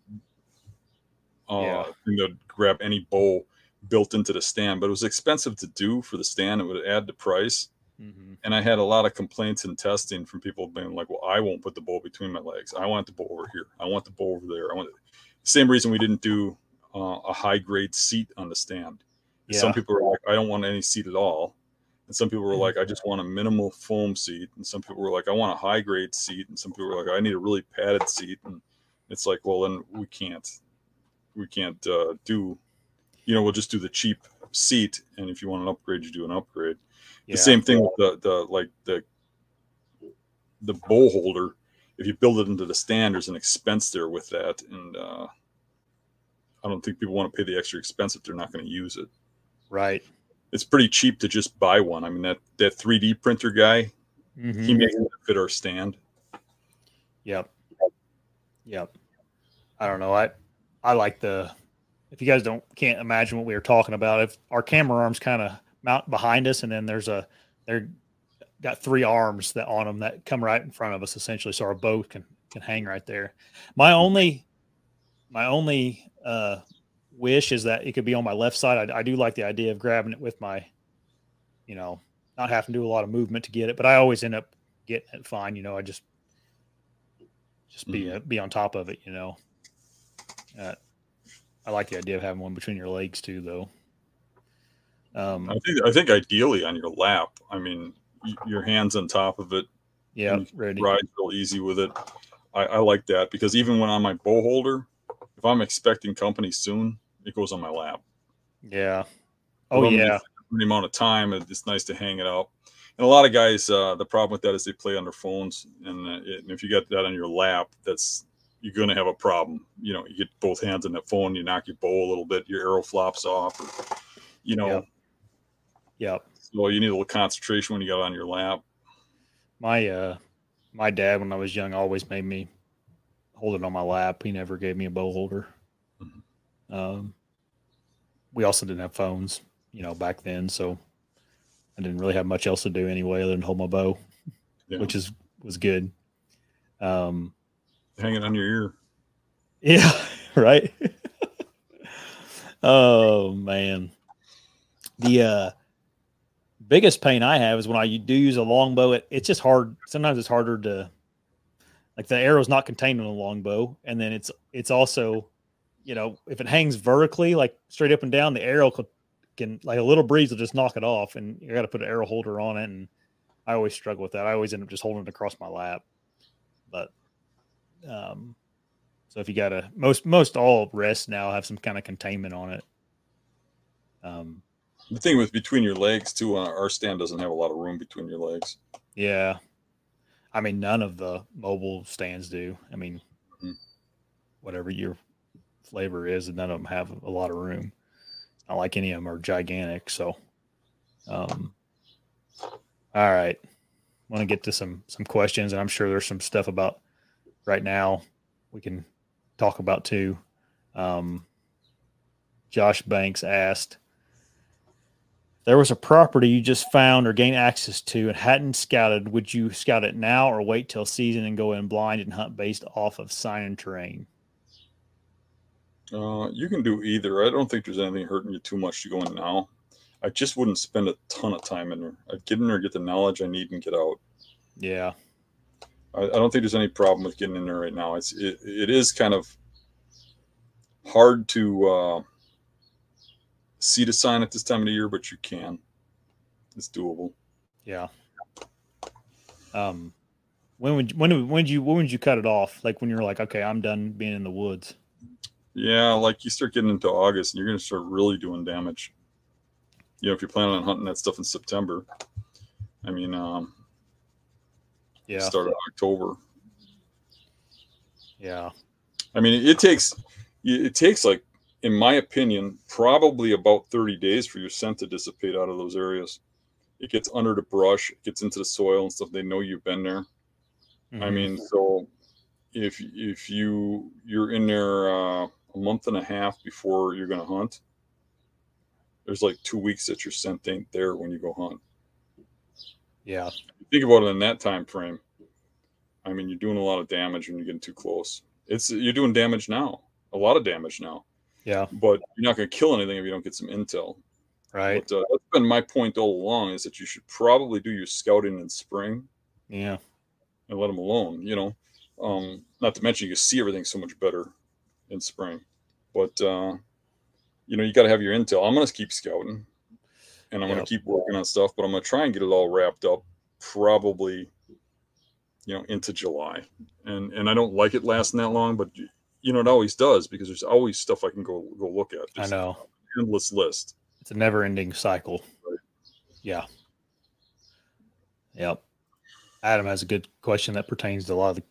uh, yeah. thing grab any bowl built into the stand, but it was expensive to do for the stand. It would add to price. Mm-hmm. And I had a lot of complaints and testing from people being like, "Well, I won't put the bowl between my legs. I want the bowl over here. I want the bowl over there. I want." The same reason we didn't do uh, a high grade seat on the stand. Yeah. Some people were like, "I don't want any seat at all," and some people were mm-hmm. like, "I just want a minimal foam seat," and some people were like, "I want a high grade seat," and some people were like, "I need a really padded seat." And it's like, well, then we can't, we can't uh, do, you know, we'll just do the cheap seat, and if you want an upgrade, you do an upgrade. Yeah. The same thing with the the like the the bowl holder. If you build it into the stand, there's an expense there with that, and uh, I don't think people want to pay the extra expense if they're not going to use it. Right. It's pretty cheap to just buy one. I mean that that 3D printer guy, mm-hmm. he makes it fit our stand. Yep. Yep. I don't know. I I like the if you guys don't can't imagine what we were talking about, if our camera arms kind of mount behind us, and then there's a they're got three arms that on them that come right in front of us essentially, so our boat can can hang right there. My only my only uh, wish is that it could be on my left side. I, I do like the idea of grabbing it with my, you know, not having to do a lot of movement to get it, but I always end up getting it fine. You know, I just just be mm-hmm. uh, be on top of it. You know, uh, I like the idea of having one between your legs too, though. Um, I think I think ideally on your lap. I mean, your hands on top of it. Yeah, ready. Ride real easy with it. I, I like that because even when on my bow holder, if I'm expecting company soon, it goes on my lap. Yeah. Oh yeah. The amount of time, it's nice to hang it up. And a lot of guys, uh, the problem with that is they play on their phones, and, uh, it, and if you got that on your lap, that's you're going to have a problem. You know, you get both hands on that phone, you knock your bow a little bit, your arrow flops off, or, you know, yep. Yep. So you need a little concentration when you got on your lap. My uh my dad when I was young always made me hold it on my lap. He never gave me a bow holder. Mm-hmm. Um we also didn't have phones, you know, back then, so I didn't really have much else to do anyway other than hold my bow, yeah. which is was good. Um hang it on your ear. Yeah, right. oh man. The uh biggest pain I have is when I do use a longbow. It, it's just hard. Sometimes it's harder to like the arrow's not contained in a longbow, and then it's it's also, you know, if it hangs vertically, like straight up and down, the arrow can, can like a little breeze will just knock it off, and you got to put an arrow holder on it. And I always struggle with that. I always end up just holding it across my lap, but um, So if you got a most most all rests now have some kind of containment on it. Um, the thing with between your legs too, uh, our stand doesn't have a lot of room between your legs. Yeah, I mean none of the mobile stands do. I mean, mm-hmm. whatever your flavor is, and none of them have a lot of room. Not like any of them are gigantic. So, um, all right, want to get to some some questions, and I'm sure there's some stuff about right now we can talk about too. Um, Josh Banks asked there was a property you just found or gained access to and hadn't scouted, would you scout it now or wait till season and go in blind and hunt based off of sign and terrain? Uh, you can do either. I don't think there's anything hurting you too much to go in now. I just wouldn't spend a ton of time in there. I'd get in there, get the knowledge I need, and get out. Yeah. I, I don't think there's any problem with getting in there right now. It's it, it is kind of hard to uh, see the sign at this time of the year, but you can. It's doable. Yeah. Um, when would when when you when would you cut it off? Like when you're like, okay, I'm done being in the woods. Yeah, like you start getting into August and you're going to start really doing damage. You know, if you're planning on hunting that stuff in September, I mean, um, yeah, start of October. Yeah, I mean, it takes it takes like in my opinion, probably about 30 days for your scent to dissipate out of those areas. It gets under the brush, it gets into the soil and stuff. They know you've been there. Mm-hmm. I mean, so if if you you're in there uh, a month and a half before you're going to hunt, there's like two weeks that your scent ain't there when you go hunt. Yeah. Think about it in that time frame. I mean, you're doing a lot of damage when you're getting too close. It's you're doing damage now, a lot of damage now. Yeah. But you're not going to kill anything if you don't get some intel. Right. But, uh, that's been my point all along is that you should probably do your scouting in spring. Yeah. And let them alone, you know. Um, not to mention you can see everything so much better in spring. But uh, you know, you got to have your intel. I'm going to keep scouting and I'm yep. going to keep working on stuff, but I'm going to try and get it all wrapped up probably you know into July. And and I don't like it lasting that long, but you know, it always does because there's always stuff I can go go look at. Just I know. Endless list. It's a never ending cycle. Right. Yeah. Yep. Adam has a good question that pertains to a lot of the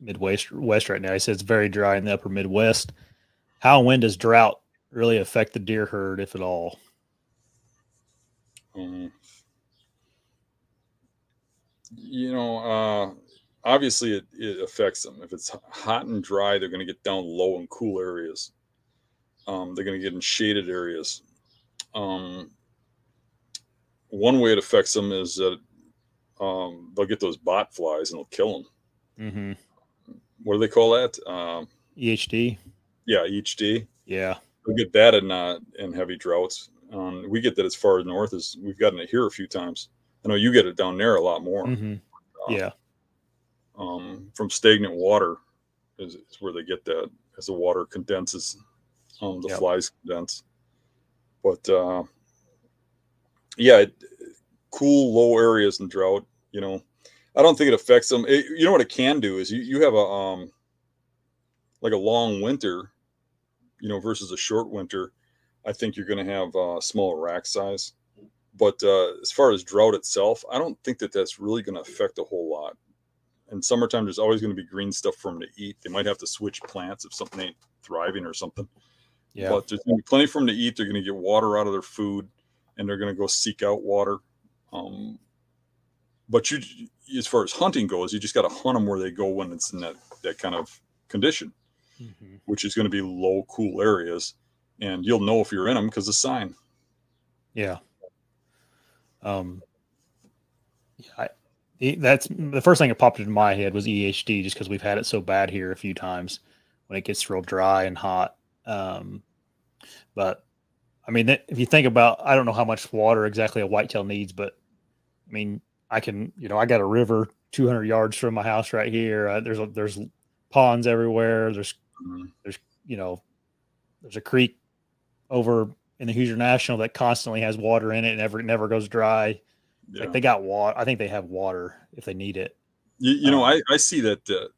Midwest West right now. He says it's very dry in the upper Midwest. How and when does drought really affect the deer herd, if at all? Um, you know, uh, obviously it, it affects them. If it's hot and dry, they're going to get down low in cool areas. Um, they're going to get in shaded areas. Um, one way it affects them is that um, they'll get those bot flies and they'll kill them. Mm-hmm. What do they call that? Um, EHD. Yeah, EHD. Yeah, we get that in uh, in heavy droughts. Um, we get that as far north as we've gotten it here a few times. I know you get it down there a lot more. Mm-hmm. Uh, yeah, um, from stagnant water is, is, where they get that as the water condenses um, the yep. flies condense. But uh, yeah it, cool low areas in drought you know i don't think it affects them. It, you know what it can do is you, you have a um like a long winter you know versus a short winter i think you're going to have uh, smaller rack size. But uh, as far as drought itself i don't think that that's really going to affect a whole lot in summertime, there's always going to be green stuff for them to eat. They might have to switch plants if something ain't thriving or something. Yeah. But there's going to be plenty for them to eat. They're going to get water out of their food, and they're going to go seek out water. Um, but you, as far as hunting goes, you just got to hunt them where they go when it's in that that kind of condition, mm-hmm. which is going to be low, cool areas, and you'll know if you're in them because the sign. Yeah. Um. Yeah, I, that's the first thing that popped into my head was EHD, just because we've had it so bad here a few times when it gets real dry and hot. Um, but I mean, if you think about, I don't know how much water exactly a whitetail needs, but I mean, I can, you know, I got a river 200 yards from my house right here. Uh, there's a, there's ponds everywhere. There's mm-hmm. there's you know there's a creek over in the Hoosier National that constantly has water in it and never never goes dry. Yeah. Like they got water. I think they have water if they need it. You, you know, um, I, I see that uh,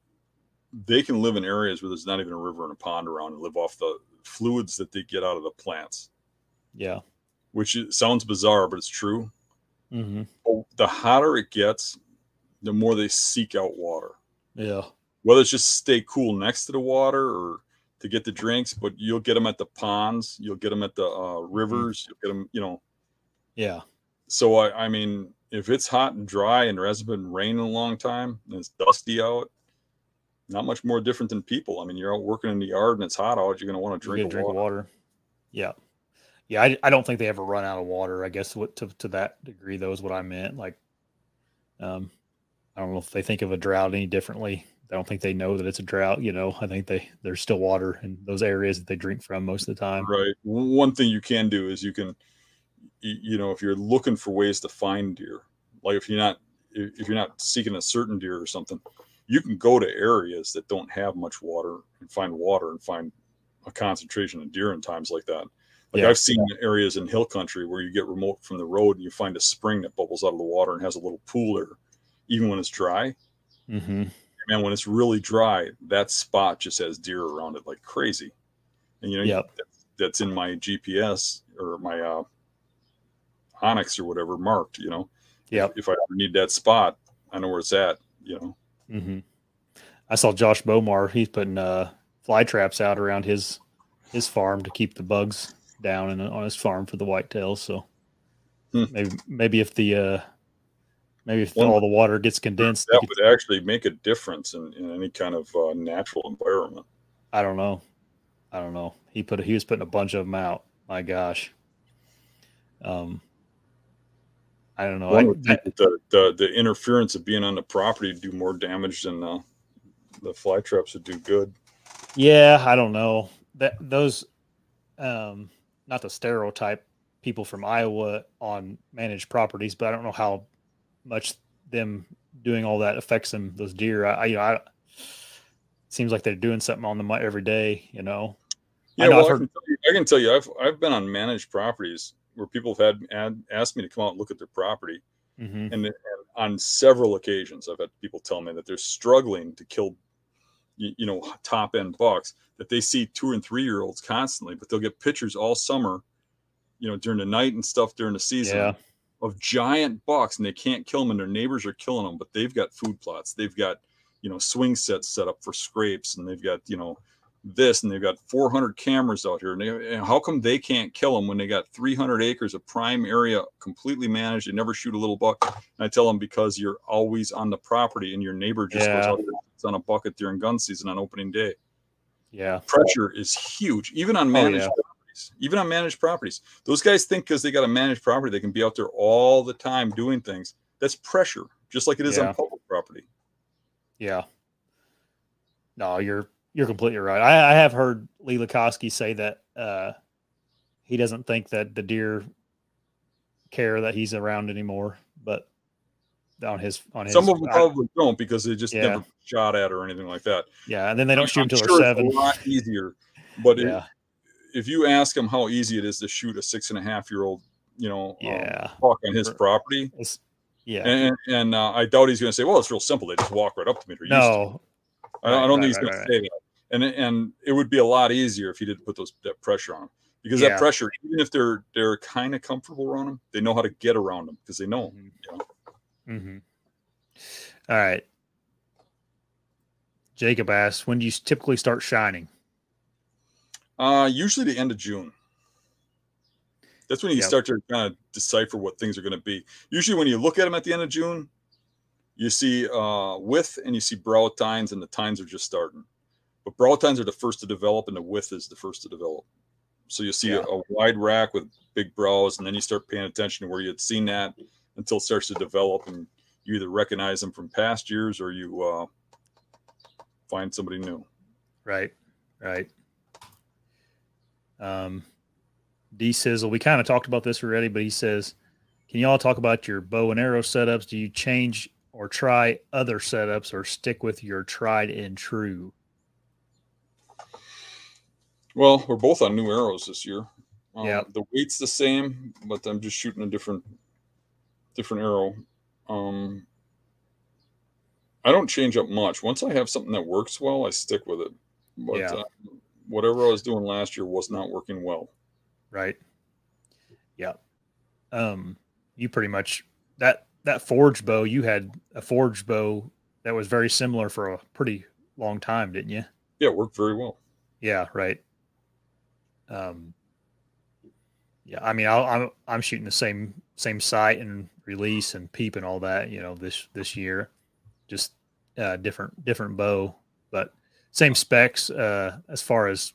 they can live in areas where there's not even a river and a pond around and live off the fluids that they get out of the plants. Yeah. Which sounds bizarre, but it's true. Mm-hmm. The hotter it gets, the more they seek out water. Yeah. Whether it's just stay cool next to the water or to get the drinks, but you'll get them at the ponds, you'll get them at the uh, rivers, you'll get them, you know. Yeah. So I, I mean, if it's hot and dry and there hasn't been rain in a long time and it's dusty out, not much more different than people. I mean, you're out working in the yard and it's hot out, you're going to want to drink, drink water. water. Yeah. Yeah, I, I don't think they ever run out of water. I guess what to to that degree though is what I meant. Like, um, I don't know if they think of a drought any differently. I don't think they know that it's a drought. You know, I think they there's still water in those areas that they drink from most of the time. Right. One thing you can do is you can, you know, if you're looking for ways to find deer, like if you're not if you're not seeking a certain deer or something, you can go to areas that don't have much water and find water and find a concentration of deer in times like that. Like yeah. I've seen areas in hill country where you get remote from the road and you find a spring that bubbles out of the water and has a little pool there, even when it's dry. Mm-hmm. Man, when it's really dry, that spot just has deer around it like crazy. And you know, yep. that's in my GPS or my uh, onX or whatever marked. You know, yeah. If, if I ever need that spot, I know where it's at. You know. Mm-hmm. I saw Josh Bomar. He's putting uh, fly traps out around his his farm to keep the bugs down and on his farm for the whitetails. So hmm. maybe maybe if the uh, maybe if well, all the water gets condensed, that would actually make a difference in, in any kind of uh, natural environment. I don't know. I don't know. He put he was putting a bunch of them out. My gosh. Um, I don't know. I, the, the, the interference of being on the property do more damage than the, the fly traps would do good. Yeah, I don't know that those, um, not the stereotype people from Iowa on managed properties, but I don't know how much them doing all that affects them. Those deer, I, I you know, I, seems like they're doing something on them every day. You know. Yeah, I, know well, heard, I, can you, I can tell you, I've I've been on managed properties where people have had, had asked me to come out and look at their property, mm-hmm. and, and, on several occasions, I've had people tell me that they're struggling to kill, you, you know, top end bucks. That they see two and three year olds constantly, but they'll get pictures all summer, you know, during the night and stuff during the season. Yeah. Of giant bucks, and they can't kill them, and their neighbors are killing them. But they've got food plots. They've got, you know, swing sets set up for scrapes, and they've got, you know, this and they've got 400 cameras out here and, they, and, how come they can't kill them when they got 300 acres of prime area completely managed they never shoot a little buck? And i tell them because you're always on the property and your neighbor just yeah. goes out there on a bucket during gun season on opening day. Yeah. Pressure is huge even on oh, managed oh, yeah. properties even on managed properties. Those guys think because they got a managed property they can be out there all the time doing things. That's pressure just like it is yeah. on public property. Yeah. No you're you're completely right. I, I have heard Lee Lakosky say that uh, he doesn't think that the deer care that he's around anymore, but on his on his some of them probably I, don't because they just yeah. never shot at or anything like that. Yeah, and then they don't shoot until sure they're seven. a lot easier, but yeah. if, if you ask him how easy it is to shoot a six and a half year old, you know, um, yeah, um, on his property, it's, yeah, and, and uh, I doubt he's going to say, "Well, it's real simple. They just walk right up to me." no, I, right, I, don't right, think he's right, going to say that and and it would be a lot easier if he didn't put those that pressure on them because yeah. that pressure, even if they're they're kind of comfortable around them, they know how to get around them because they know. Mm-hmm. You know? Mm-hmm. All right, Jacob asks, when do you typically start shining? Uh, usually the end of June. That's when you yep. start to kind of decipher what things are going to be. Usually, when you look at them at the end of June, you see uh, width and you see brow tines, and the tines are just starting. But brow tines are the first to develop, and the width is the first to develop. So you see yeah. a, a, wide rack with big brows, and then you start paying attention to where you had seen that until it starts to develop, and you either recognize them from past years or you uh, find somebody new. Right, right. Um, D Sizzle, we kind of talked about this already, but he says, "Can you all talk about your bow and arrow setups? Do you change or try other setups, or stick with your tried and true?" Well, we're both on new arrows this year. Um, yeah, the weight's the same, but I'm just shooting a different different arrow. Um, I don't change up much. Once I have something that works well, I stick with it. But yeah. uh, whatever I was doing last year was not working well. Right. Yeah. Um, you pretty much that that forged bow. You had a forged bow that was very similar for a pretty long time, didn't you? Yeah, it worked very well. Yeah. Right. Um. Yeah, I mean, i am I'm, I'm shooting the same same sight and release and peep and all that. You know, this this year, just uh, different different bow, but same specs uh, as far as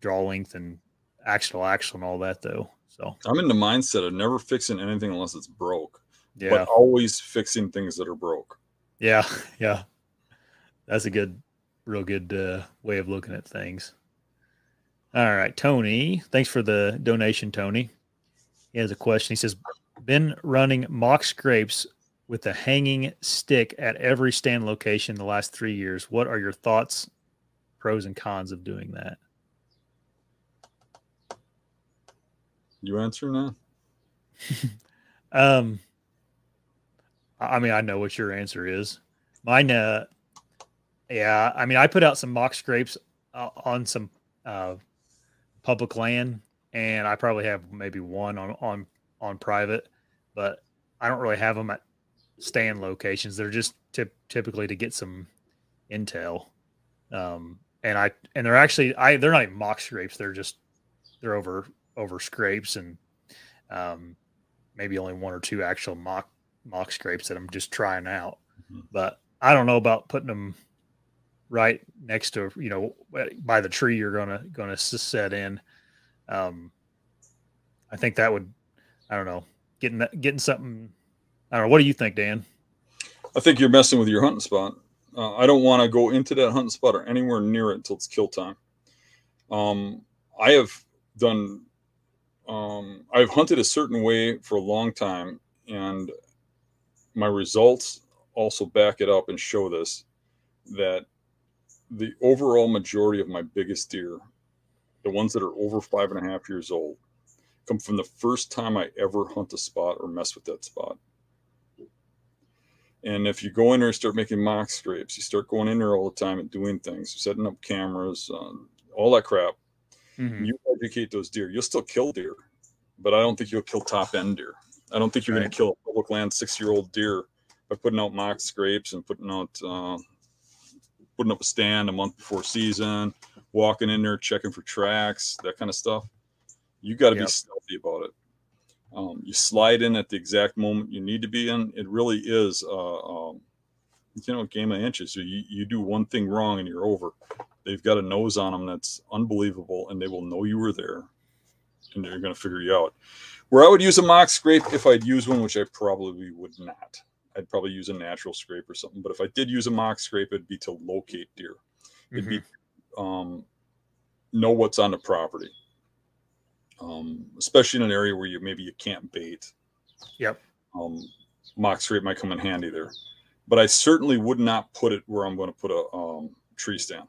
draw length and axle axle and all that though. So I'm in the mindset of never fixing anything unless it's broke. Yeah. But always fixing things that are broke. Yeah, yeah. That's a good, real good uh, way of looking at things. All right, Tony. Thanks for the donation, Tony. He has a question. He says, "Been running mock scrapes with a hanging stick at every stand location the last three years. What are your thoughts, pros and cons of doing that?" You answer now. um, I mean, I know what your answer is. Mine, uh, yeah. I mean, I put out some mock scrapes uh, on some uh, public land, and I probably have maybe one on on on private, but I don't really have them at stand locations. They're just tip, typically to get some intel. Um, and I and they're actually I they're not even mock scrapes. They're just they're over over scrapes and um, maybe only one or two actual mock mock scrapes that I'm just trying out. Mm-hmm. But I don't know about putting them right next to you know by the tree you're gonna gonna set in. Um, I think that would I don't know getting that getting something. I don't know. What do you think, Dan? I think you're messing with your hunting spot. Uh, I don't want to go into that hunting spot or anywhere near it until it's kill time. Um, I have done um, I've hunted a certain way for a long time, and my results also back it up and show this that the overall majority of my biggest deer, the ones that are over five and a half years old, come from the first time I ever hunt a spot or mess with that spot. And if you go in there and start making mock scrapes, you start going in there all the time and doing things, setting up cameras, um, all that crap, Mm-hmm. You educate those deer. You'll still kill deer, but I don't think you'll kill top end deer. I don't think you're right. going to kill a public land six year old deer by putting out mock scrapes and putting out uh, putting up a stand a month before season, walking in there checking for tracks, that kind of stuff. You got to yep. be stealthy about it. Um, you slide in at the exact moment you need to be in. It really is, uh, um, you know, a game of inches. You, you do one thing wrong and you're over. They've got a nose on them that's unbelievable, and they will know you were there, and they're going to figure you out. Where I would use a mock scrape if I'd use one, which I probably would not. I'd probably use a natural scrape or something. But if I did use a mock scrape, it'd be to locate deer. It'd mm-hmm. be um, know what's on the property, um, especially in an area where you maybe you can't bait. Yep. Um, mock scrape might come in handy there, but I certainly would not put it where I'm going to put a um, tree stand.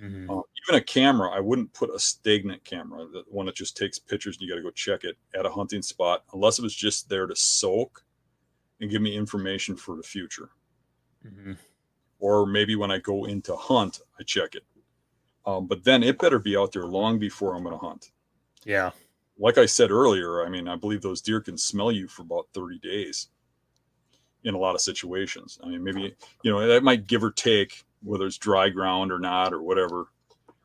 Mm-hmm. Uh, even a camera, I wouldn't put a stagnant camera, the one that just takes pictures and you got to go check it at a hunting spot, unless it was just there to soak and give me information for the future. Mm-hmm. Or maybe when I go into hunt, I check it. Um, but then it better be out there long before I'm going to hunt. Yeah. Like I said earlier, I mean, I believe those deer can smell you for about 30 days in a lot of situations. I mean, maybe, you know, that might give or take whether it's dry ground or not or whatever.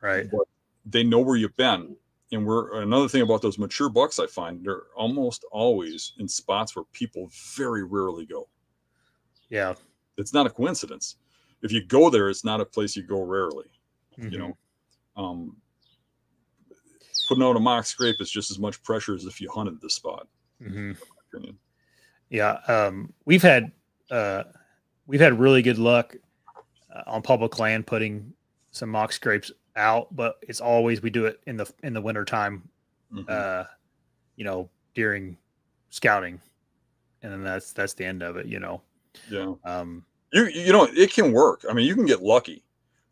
Right. But they know where you've been. And we're another thing about those mature bucks I find they're almost always in spots where people very rarely go. Yeah. It's not a coincidence. If you go there, it's not a place you go rarely. Mm-hmm. You know. Um putting out a mock scrape is just as much pressure as if you hunted the spot. Mm-hmm. Yeah. Um we've had uh we've had really good luck uh, on public land putting some mock scrapes out, but it's always we do it in the in the winter time, mm-hmm. uh, you know, during scouting, and then that's that's the end of it. You know. Yeah. Um. You you know it can work. I mean, you can get lucky.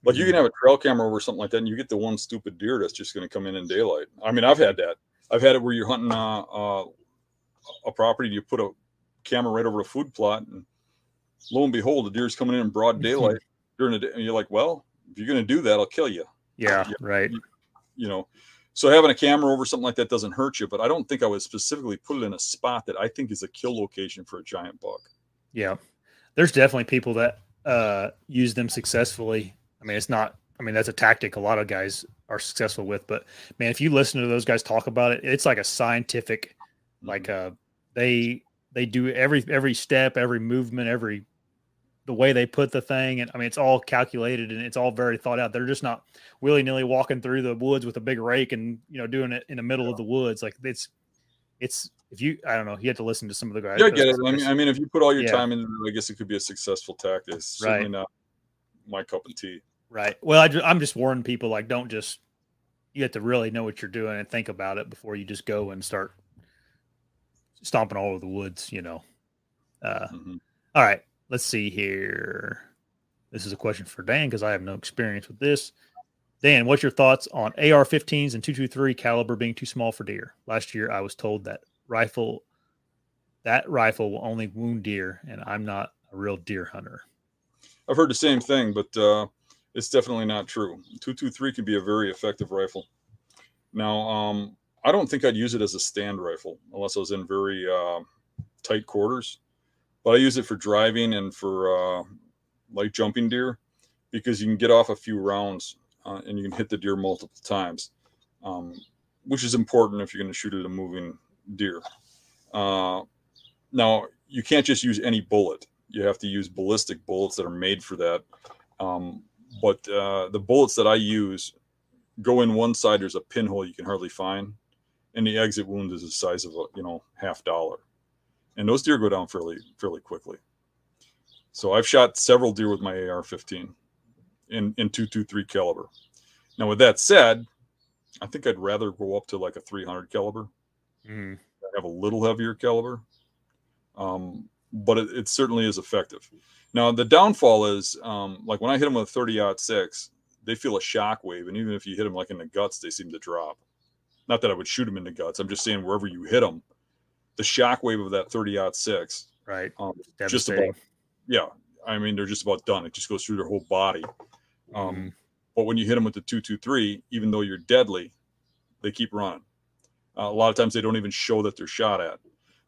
Like you can mm-hmm. have a trail camera or something like that, and you get the one stupid deer that's just going to come in in daylight. I mean, I've had that. I've had it where you're hunting uh, uh, a property, you put a camera right over a food plot, and lo and behold, the deer's coming in in broad daylight during the day, and you're like, well, if you're going to do that, I'll kill you. Yeah, you, right. You, you, know, so having a camera over something like that doesn't hurt you, but I don't think I would specifically put it in a spot that I think is a kill location for a giant buck. Yeah, there's definitely people that uh, use them successfully. I mean, it's not. I mean, that's a tactic a lot of guys are successful with. But man, if you listen to those guys talk about it, it's like a scientific, mm-hmm. like uh, they they do every every step, every movement, every the way they put the thing, and I mean, it's all calculated and it's all very thought out. They're just not willy nilly walking through the woods with a big rake and you know doing it in the middle yeah. of the woods. Like it's it's if you I don't know, you have to listen to some of the guys. Yeah, I get it. I mean, I mean, if you put all your yeah. time into it, I guess it could be a successful tactic. It's certainly right. not my cup of tea. Right. Well, I, am just warning people like don't just you have to really know what you're doing and think about it before you just go and start stomping all over the woods. You know. Uh, mm-hmm. all right. Let's see here. This is a question for Dan because I have no experience with this. Dan, what's your thoughts on AR-15s and 223 caliber being too small for deer? Last year, I was told that rifle, that rifle will only wound deer, and I'm not a real deer hunter. I've heard the same thing, but uh, it's definitely not true. 223 can be a very effective rifle. Now, um, I don't think I'd use it as a stand rifle unless I was in very uh, tight quarters, but I use it for driving and for uh, like jumping deer because you can get off a few rounds uh, and you can hit the deer multiple times, um, which is important if you're going to shoot at a moving deer. Uh, now, you can't just use any bullet. You have to use ballistic bullets that are made for that. Um, but uh, the bullets that I use go in one side. There's a pinhole you can hardly find, and the exit wound is the size of a you know half dollar, and those deer go down fairly fairly quickly. So I've shot several deer with my AR-15 in in 223 caliber. Now, with that said, I think I'd rather go up to like a 300 caliber. Mm. Have a little heavier caliber, um, but it, it, certainly is effective. Now, the downfall is um, like when I hit them with a 30 six, they feel a shock wave, and even if you hit them like in the guts, they seem to drop. Not that I would shoot them in the guts. I'm just saying wherever you hit them, the shockwave of that 30 six, right? Um, just about, yeah. I mean, they're just about done. It just goes through their whole body. Um, mm-hmm. But when you hit them with the two two three, even though you're deadly, they keep running. Uh, a lot of times they don't even show that they're shot at.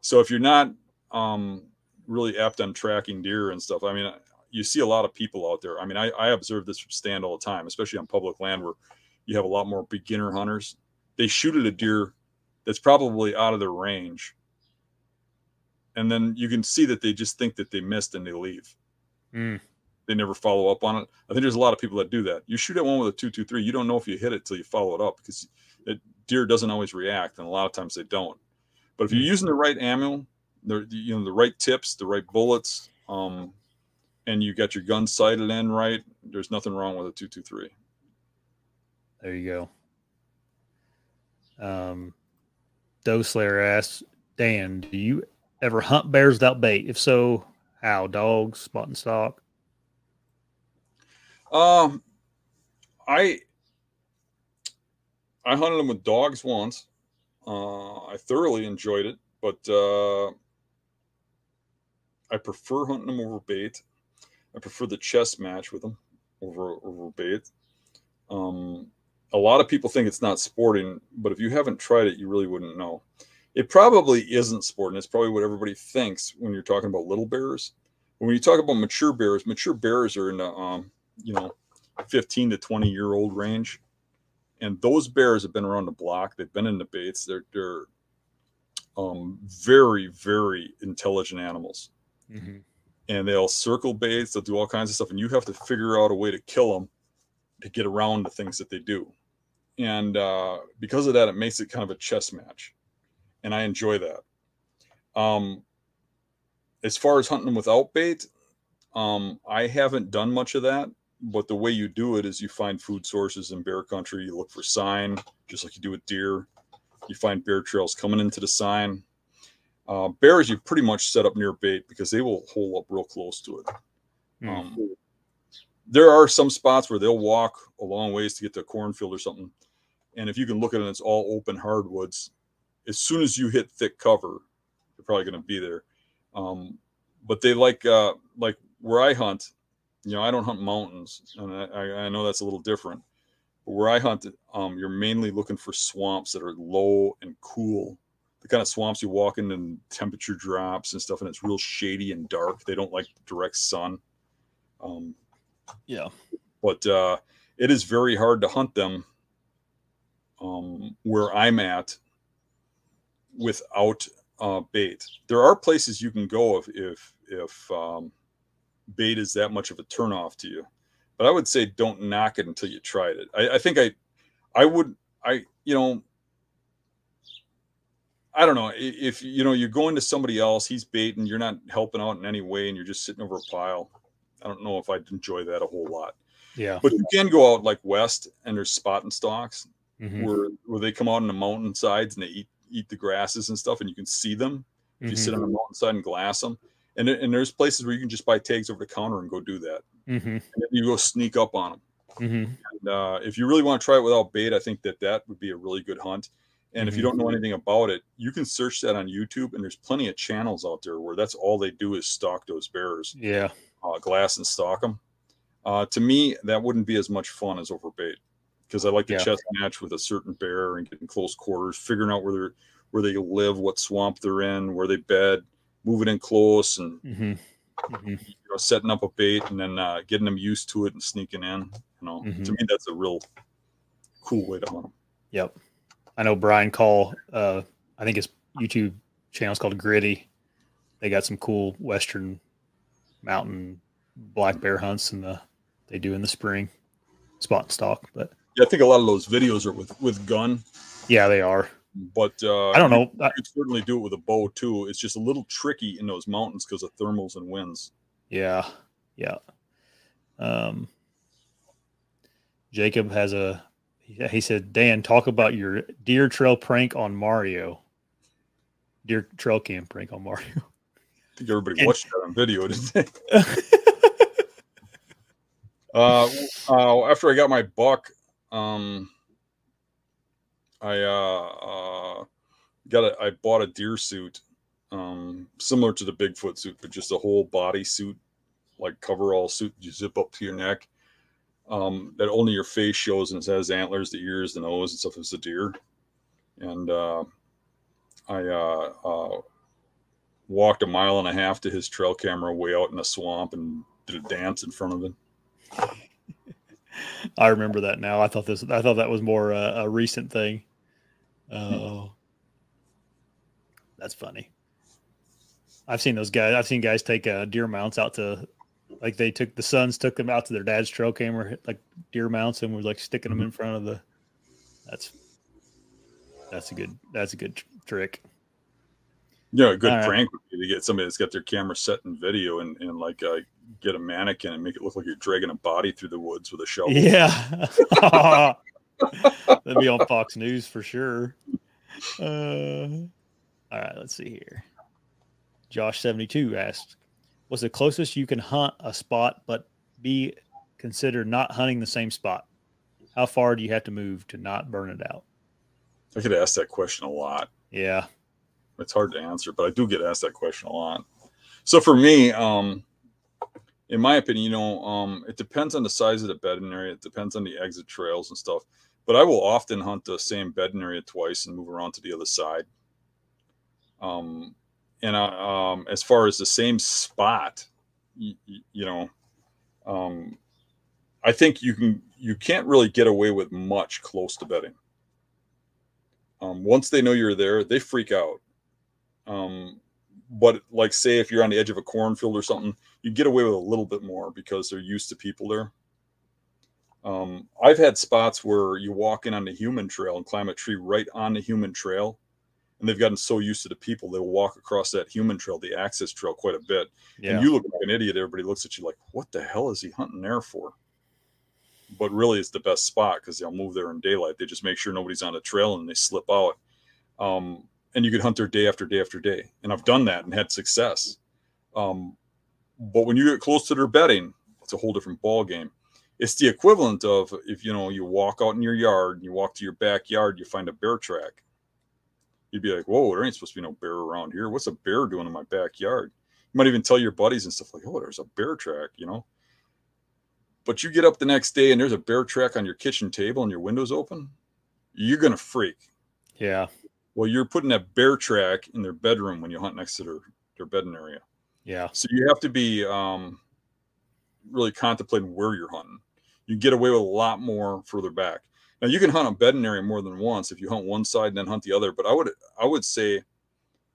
So if you're not um, really apt on tracking deer and stuff, I mean, you see a lot of people out there. I mean, I, I observe this from stand all the time, especially on public land where you have a lot more beginner hunters. They shoot at a deer that's probably out of their range. And then you can see that they just think that they missed and they leave. Mm they never follow up on it. I think there's a lot of people that do that. You shoot at one with a two two three, you don't know if you hit it till you follow it up because it, deer doesn't always react, and a lot of times they don't. But if you're mm. using the right ammo, the you know the right tips, the right bullets, um, and you got your gun sighted in right, there's nothing wrong with a two two three. There you go. Um, Doe Slayer asks Dan, do you ever hunt bears without bait? If so, how? Dogs, spot and stock? Um, I I hunted them with dogs once. Uh, I thoroughly enjoyed it, but uh, I prefer hunting them over bait. I prefer the chess match with them over over bait. Um, a lot of people think it's not sporting, but if you haven't tried it, you really wouldn't know. It probably isn't sporting. It's probably what everybody thinks when you're talking about little bears. When you talk about mature bears, mature bears are in the um, you know 15 to 20 year old range and those bears have been around the block they've been in the baits they're they're um, very very intelligent animals mm-hmm. and they'll circle baits they'll do all kinds of stuff and you have to figure out a way to kill them to get around the things that they do and uh, because of that it makes it kind of a chess match and i enjoy that um, as far as hunting them without bait um, i haven't done much of that but the way you do it is you find food sources in bear country. You look for sign, just like you do with deer. You find bear trails coming into the sign. Uh, bears, you pretty much set up near bait because they will hole up real close to it. Mm. Um, there are some spots where they'll walk a long ways to get to a cornfield or something. And if you can look at it, it's all open hardwoods. As soon as you hit thick cover, they're probably going to be there. Um, but they like uh, like where I hunt, you know, I don't hunt mountains, and I, I know that's a little different. But where I hunt, um, you're mainly looking for swamps that are low and cool. The kind of swamps you walk in and temperature drops and stuff, and it's real shady and dark. They don't like direct sun. Um, yeah, but uh, it is very hard to hunt them um, where I'm at without uh, bait. There are places you can go if if if um, bait is that much of a turnoff to you, but I would say don't knock it until you tried it. I, I think I I would I you know I don't know if you know you're going to somebody else, he's baiting, you're not helping out in any way, and you're just sitting over a pile. I don't know if I'd enjoy that a whole lot. Yeah, but you can go out like west, and there's spotting stocks Mhm. where where they come out on the mountainsides and they eat eat the grasses and stuff, and you can see them if you sit on the mountainside and glass them. And and there's places where you can just buy tags over the counter and go do that. Mm-hmm. And then you go sneak up on them. Mm-hmm. And uh, if you really want to try it without bait, I think that that would be a really good hunt. And if you Mhm. don't know anything about it, you can search that on YouTube, and there's plenty of channels out there where that's all they do is stalk those bears, Yeah. uh, glass and stalk them. Uh, to me, that wouldn't be as much fun as over bait because I like the Yeah. chess match with a certain bear and getting close quarters, figuring out where they're where they live, what swamp they're in, where they bed, moving in close, and Mm-hmm. Mm-hmm. you know, setting up a bait and then uh, getting them used to it and sneaking in. You know, to Mhm. me, that's a real cool way to hunt them. Yep. I know Brian Call. Uh, I think his YouTube channel is called Gritty. They got some cool Western mountain black bear hunts and the they do in the spring, spot and stalk. But Yeah, I think a lot of those videos are with with gun, yeah, they are. but uh, I don't know. You could certainly do it with a bow too. It's just a little tricky in those mountains because of thermals and winds. Yeah, yeah. Um, Jacob has a. He he said, "Dan, talk about your deer trail prank on Mario. Deer trail cam prank on Mario." I think everybody watched that on video, didn't they? Uh, uh, after I got my buck, um, I uh, uh, got a, I bought a deer suit, um, similar to the Bigfoot suit, but just a whole body suit, like coverall suit you zip up to your neck. Um, that only your face shows and it has antlers, the ears, the nose, and stuff. It's a deer, and uh, I uh, uh, walked a mile and a half to his trail camera way out in the swamp and did a dance in front of it. I remember that now. I thought this. I thought that was more uh, a recent thing. Oh, that's funny. I've seen those guys. I've seen guys take uh, deer mounts out to, like they took the sons took them out to their dad's trail camera, like deer mounts, and was like sticking them in front of the. That's. That's a good. That's a good tr- trick. Yeah, a good All right. prank would be to get somebody that's got their camera set in video and, and like uh, get a mannequin and make it look like you're dragging a body through the woods with a shovel. Yeah, that'd be on Fox News for sure. Uh, all right, let's see here. Josh seventy two asked, "What's the closest you can hunt a spot, but be considered not hunting the same spot? How far do you have to move to not burn it out?" I get asked that question a lot. Yeah, It's hard to answer, but I do get asked that question a lot. So for me, um, in my opinion, you know, um, it depends on the size of the bedding area. It depends on the exit trails and stuff. But I will often hunt the same bedding area twice and move around to the other side. Um, and I, um, as far as the same spot, you, you know, um, I think you can you can't really get away with much close to bedding. Um, once they know you're there, they freak out. Um, but like say if you're on the edge of a cornfield or something, you get away with a little bit more because they're used to people there. Um, I've had spots where you walk in on the human trail and climb a tree right on the human trail, and they've gotten so used to the people they'll walk across that human trail, the access trail, quite a bit. yeah, And you look like an idiot. Everybody looks at you like, "What the hell is he hunting there for?" But really, it's the best spot because they'll move there in daylight. They just make sure nobody's on the trail and they slip out. Um, and you could hunt there day after day after day. And I've done that and had success. Um, but when you get close to their bedding, it's a whole different ball game. It's the equivalent of if you know you walk out in your yard and you walk to your backyard, you find a bear track. You'd be like, "Whoa, there ain't supposed to be no bear around here. What's a bear doing in my backyard?" You might even tell your buddies and stuff like, "Oh, there's a bear track," you know. But you get up the next day and there's a bear track on your kitchen table and your windows open, you're gonna freak. Yeah. Well, you're putting that bear track in their bedroom when you hunt next to their their bedding area. Yeah. So you have to be um, really contemplating where you're hunting. You get away with a lot more further back. Now you can hunt a bedding area more than once if you hunt one side and then hunt the other. But I would I would say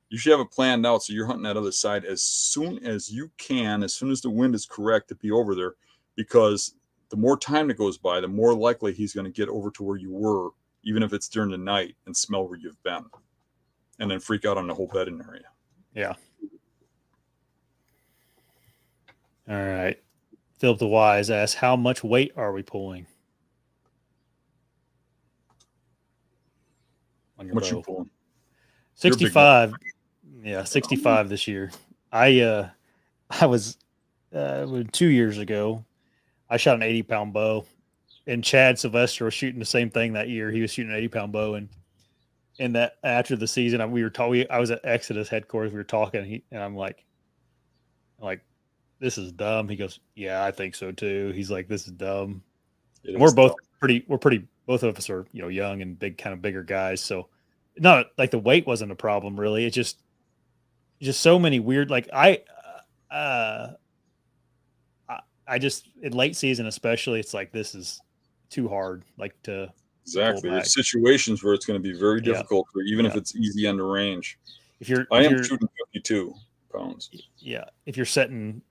you should have it planned out so you're hunting that other side as soon as you can, as soon as the wind is correct to be over there, because the more time that goes by, the more likely he's going to get over to where you were, even if it's during the night, and smell where you've been, and then freak out on the whole bedding area. Yeah. All right. Philip the Wise asks, "How much weight are we pulling?" On your what bow? you pulling? Sixty-five. Yeah, sixty-five this year. I uh, I was uh, two years ago. I shot an eighty-pound bow, and Chad Sylvester was shooting the same thing that year. He was shooting an eighty-pound bow, and and that after the season, we were talking. I was at Exodus headquarters. We were talking, and, he, and I'm like, I'm like, this is dumb. He goes, yeah, I think so too. He's like, this is dumb. we're both dumb. pretty, we're pretty, both of us are, you know, young and big, kind of bigger guys. So not like the weight wasn't a problem really. It's just, just so many weird, like I, uh, I, I just in late season, especially, it's like, this is too hard, like to, Exactly. There's situations where it's going to be very difficult, yeah. for, even yeah. if it's easy under range. If you're, I if am you're, shooting 52 pounds. Yeah. If you're setting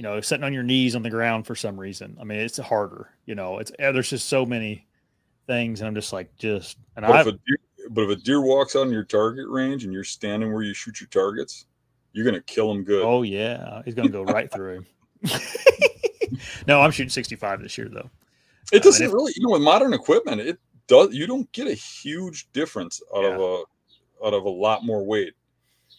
you know, sitting on your knees on the ground for some reason. I mean, it's harder, you know, it's, eh, there's just so many things. And I'm just like, just, and but I, if a deer, but if a deer walks out in your target range and you're standing where you shoot your targets, you're going to kill him good. Oh yeah. He's going to go right through him. no, I'm shooting 65 this year though. It doesn't if, really, you know, with modern equipment, it does, you don't get a huge difference out yeah. of a, out of a lot more weight.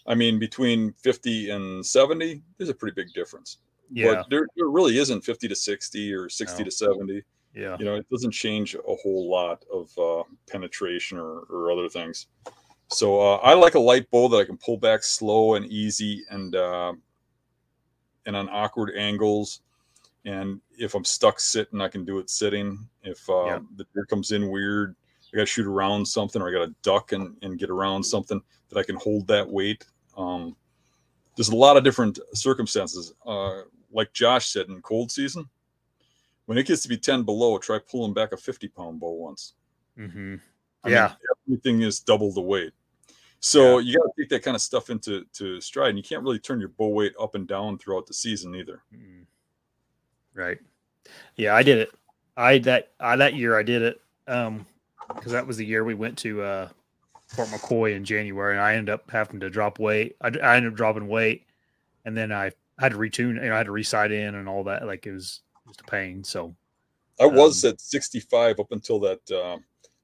I mean, between 50 and 70, there's a pretty big difference. Yeah. But there, there really isn't 50 to 60 or 60 no. to 70. Yeah. You know, it doesn't change a whole lot of uh, penetration or, or other things. So uh, I like a light bow that I can pull back slow and easy and uh, and on awkward angles. And if I'm stuck sitting, I can do it sitting. If uh, yeah. the deer comes in weird, I got to shoot around something or I got to duck and, and get around something that I can hold that weight. Um, there's a lot of different circumstances. Uh, like Josh said, in cold season, when it gets to be 10 below, try pulling back a 50 pound bow once. Mm-hmm. Yeah. Mean, everything is double the weight. So yeah. you got to take that kind of stuff into to stride. And you can't really turn your bow weight up and down throughout the season either. Mm-hmm. Right. Yeah, I did it. I that I that year I did it. Um, because that was the year we went to uh Fort McCoy in January, and I ended up having to drop weight. I, I ended up dropping weight, and then I had to retune. You know, I had to resight in and all that. Like it was just a pain. So I was um, at 65 up until that uh,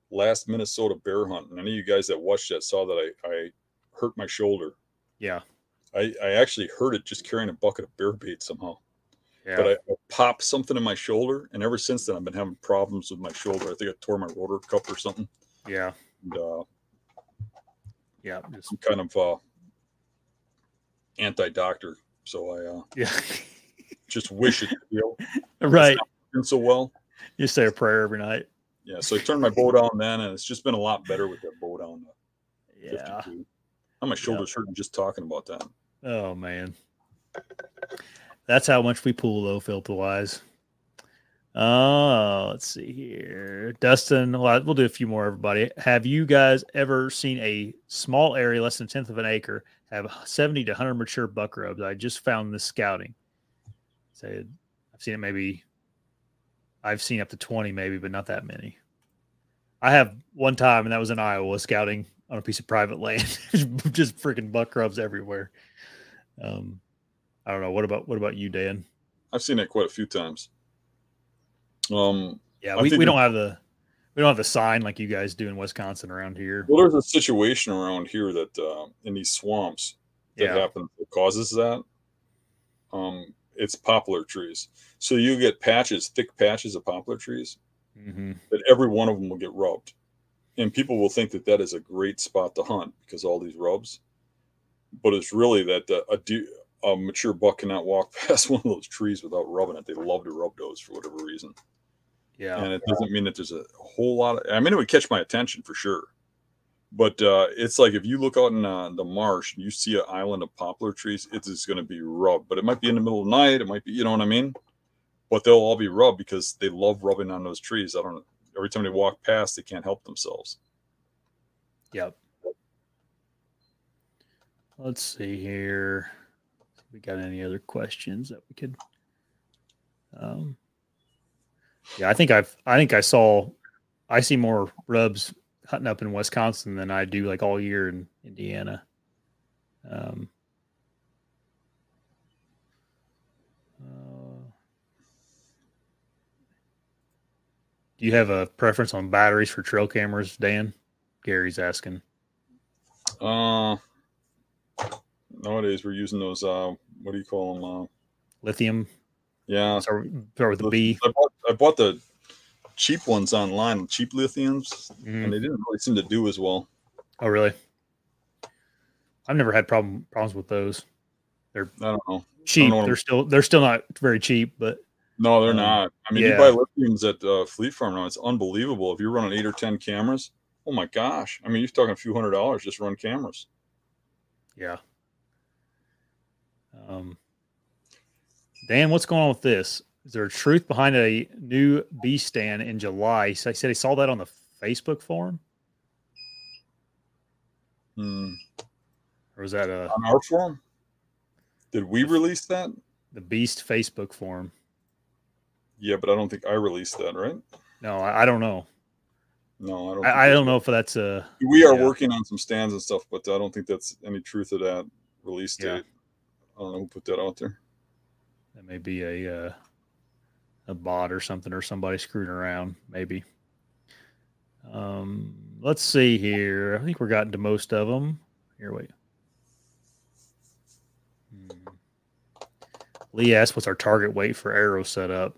last Minnesota bear hunt, and any of you guys that watched that saw that I, I hurt my shoulder. Yeah, I, I actually hurt it just carrying a bucket of bear bait somehow. Yeah. But I, I, popped something in my shoulder, and ever since then I've been having problems with my shoulder. I think I tore my rotor cuff or something. Yeah. And, uh, yeah, just I'm kind of uh, anti-doctor, so I uh, yeah just wish it you know, right so well. You say a prayer every night. Yeah, so I turned my bow down then, and it's just been a lot better with that bow down. Yeah, 52. Now my shoulders yeah. hurting just talking about that. Oh man, that's how much we pull though, Philip Wise. Oh, let's see here. Dustin, well, do a few more, everybody. Have you guys ever seen a small area, less than a tenth of an acre, have 70 to 100 mature buck rubs? I just found this scouting. Say, I've seen it maybe, I've seen up to 20 maybe, but not that many. I have one time, and that was in Iowa, scouting on a piece of private land, just freaking buck rubs everywhere. Um, I don't know. What about what about you, Dan? I've seen it quite a few times. Um, yeah, we, we don't have the we don't have the sign like you guys do in Wisconsin around here. Well, there's a situation around here that uh, in these swamps that yeah. happens that causes that. Um, it's poplar trees, so you get patches, thick patches of poplar trees, mm-hmm. that every one of them will get rubbed, and people will think that that is a great spot to hunt because all these rubs, but it's really that uh, a deer a mature buck cannot walk past one of those trees without rubbing it. They love to rub those for whatever reason. Yeah. And it doesn't mean that there's a whole lot of, I mean, it would catch my attention for sure. But uh, it's like if you look out in uh, the marsh and you see an island of poplar trees, it is going to be rubbed. But it might be in the middle of the night. It might be, you know what I mean? But they'll all be rubbed because they love rubbing on those trees. I don't. Every time they walk past, they can't help themselves. Yep. Let's see here. We got any other questions that we could um yeah, I think I've I think I saw I see more rubs hunting up in Wisconsin than I do like all year in Indiana. Um uh, do you have a preference on batteries for trail cameras, Dan? Gary's asking. Uh nowadays we're using those uh what do you call them uh Lithium. yeah Start, start with the B. I bought, I bought the cheap ones online cheap lithiums Mhm. and they didn't really seem to do as well Oh, really? I've never had problem problems with those. They're I don't know Cheap. know They're still they're still not very cheap, but no they're Um, not i mean yeah. you buy lithiums at uh, fleet farm now it's unbelievable if you're running eight or ten cameras oh my gosh i mean you're talking a few hundred dollars just run cameras yeah. Um, Dan, what's going on with this? Is there a truth behind a new B stand in July? So I said he saw that on the Facebook forum, Hmm. or was that a on our forum did we release that the Beast Facebook forum? yeah but i don't think i released that right No, I, I don't know. no i don't I, I don't know if that's a we are yeah. working on some stands and stuff but i don't think that's any truth of that release date i don't know who put that out there. That may be a uh, a bot or something or somebody screwing around maybe. Um let's see here. I think we're gotten to most of them here wait. Hmm. lee asked what's our target weight for arrow setup?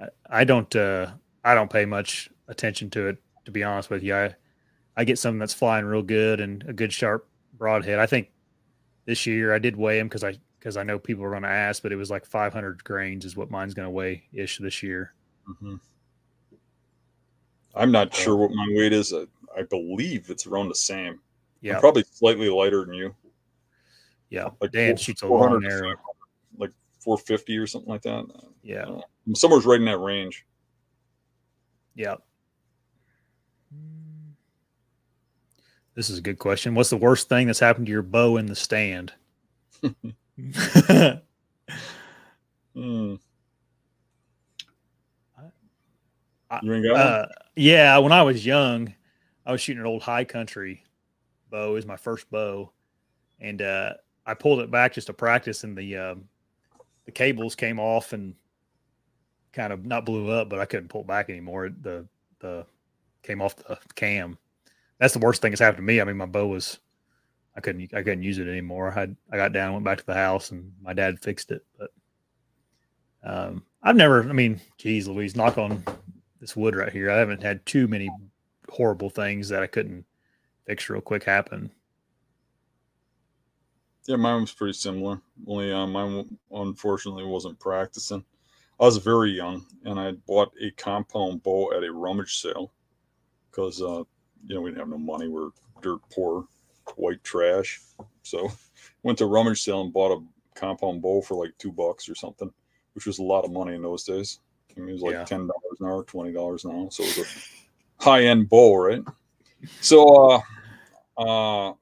I, I don't uh i don't pay much attention to it to be honest with you. I i get something that's flying real good and a good sharp broadhead. I think this year i did weigh them because i because I know people are going to ask, but it was like 500 grains is what mine's going to weigh ish this year. Mhm. i'm not sure what my weight is I, I believe it's around the same Yeah, probably slightly lighter than you yeah. like Dan four- shoots a 400 long arrow. like 450 or something like that Yeah, somewhere's right in that range yeah. This is a good question. What's the worst thing that's happened to your bow in the stand? I- you ain't got one? Uh, yeah, when I was young, I was shooting an old high country bow. It was my first bow, and uh, I pulled it back just to practice, and the um, the cables came off and kind of not blew up, but I couldn't pull it back anymore. The the came off the cam. That's the worst thing that's happened to me. I mean, my bow was I couldn't I couldn't use it anymore. I I got down, went back to the house, and my dad fixed it. But um, I've never. I mean, geez, Louise, knock on this wood right here. I haven't had too many horrible things that I couldn't fix real quick happen. Yeah, mine was pretty similar. Only uh, mine unfortunately wasn't practicing. I was very young, and I bought a compound bow at a rummage sale because uh, you know we didn't have no money. We're dirt poor, white trash. So went to a rummage sale and bought a compound bow for like two bucks or something, which was a lot of money in those days. I mean, it was like Yeah. ten dollars an hour, twenty dollars an hour. So it was a high end bow, right? So uh, uh,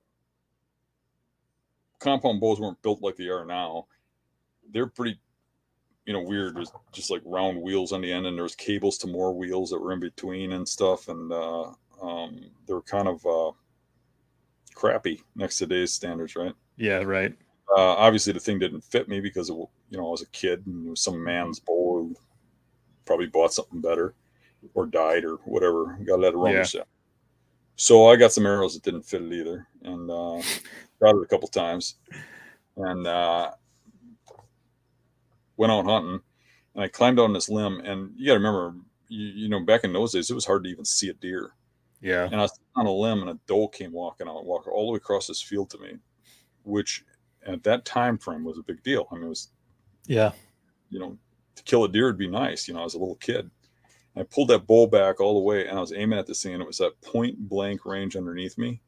compound bows weren't built like they are now. They're pretty, you know, weird. There's just like round wheels on the end, and there's cables to more wheels that were in between and stuff. And uh, um, they were kind of uh, crappy next to today's standards, right? Yeah, right. Uh, obviously, the thing didn't fit me because it, you know I was a kid and it was some man's bow. who Probably bought something better, or died, or whatever. Got let it rummage Yeah. So I got some arrows that didn't fit it either, and uh, got it a couple times, and uh, went out hunting. And I climbed on this limb, and you got to remember, you, you know, back in those days, it was hard to even see a deer. Yeah. And I was on a limb, and a doe came walking out, walking all the way across this field to me, which at that time frame was a big deal. I mean, it was yeah, you know, to kill a deer would be nice. You know, as a little kid. I pulled that bow back all the way, and I was aiming at the thing, and it was at point blank range underneath me,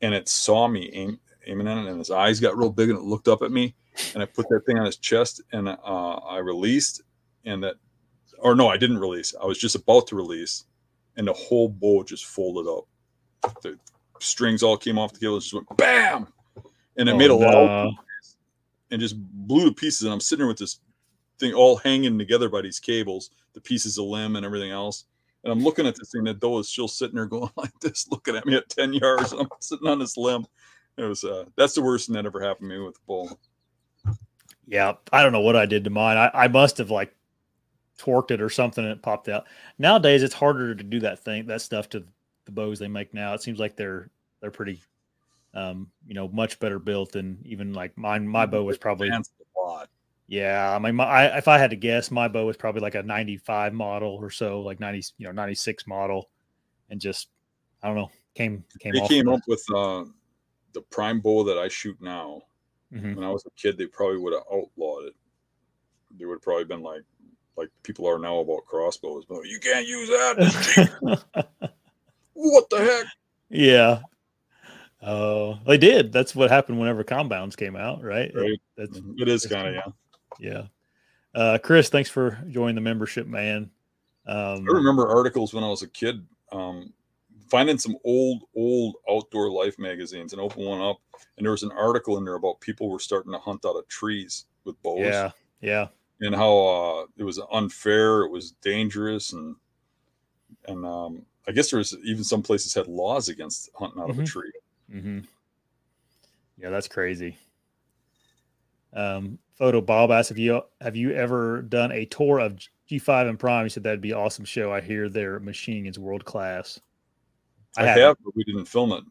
and it saw me aim, aiming at it, and his eyes got real big, and it looked up at me, and I put that thing on his chest, and uh, I released, and that, or no, I didn't release. I was just about to release, and the whole bow just folded up. The strings all came off the cable, just went bam, and it oh, made a no. loud and just blew to pieces. And I'm sitting there with this thing all hanging together by these cables, the pieces of limb and everything else. And I'm looking at this thing. That doe is still sitting there going like this, looking at me at 10 yards. I'm sitting on this limb. It was uh that's the worst thing that ever happened to me with the bull. Yeah, I don't know what I did to mine. I, I must have like torqued it or something and it popped out. Nowadays it's harder to do that thing, that stuff to the bows they make now. It seems like they're they're pretty um, you know, much better built than even like mine. My bow was probably a lot. Yeah, I mean, my, I, if I had to guess, my bow was probably like a '95 model or so, like '90, you know, '96 model, and just I don't know, came came. They came up with uh, the prime bow that I shoot now. Mm-hmm. When I was a kid, they probably would have outlawed it. They would have probably been like, like people are now about crossbows, but you can't use that. what the heck? Yeah, Oh, they did. That's what happened whenever compounds came out, right? Right. That's mm-hmm. it is kind of yeah. Yeah. Uh, Chris, thanks for joining the membership, man. Um, I remember articles when I was a kid, um, finding some old, old outdoor life magazines and open one up, and there was an article in there about people were starting to hunt out of trees with bows. Yeah, yeah. And how uh, it was unfair, it was dangerous, and and um, I guess there was even some places had laws against hunting out mm-hmm. of a mm-hmm. tree. Mm-hmm. Yeah, that's crazy. Um, photo Bob asked if you have you ever done a tour of G5 and Prime? He said that'd be an awesome show. I hear their machining is world class. I, I have, but we didn't film it.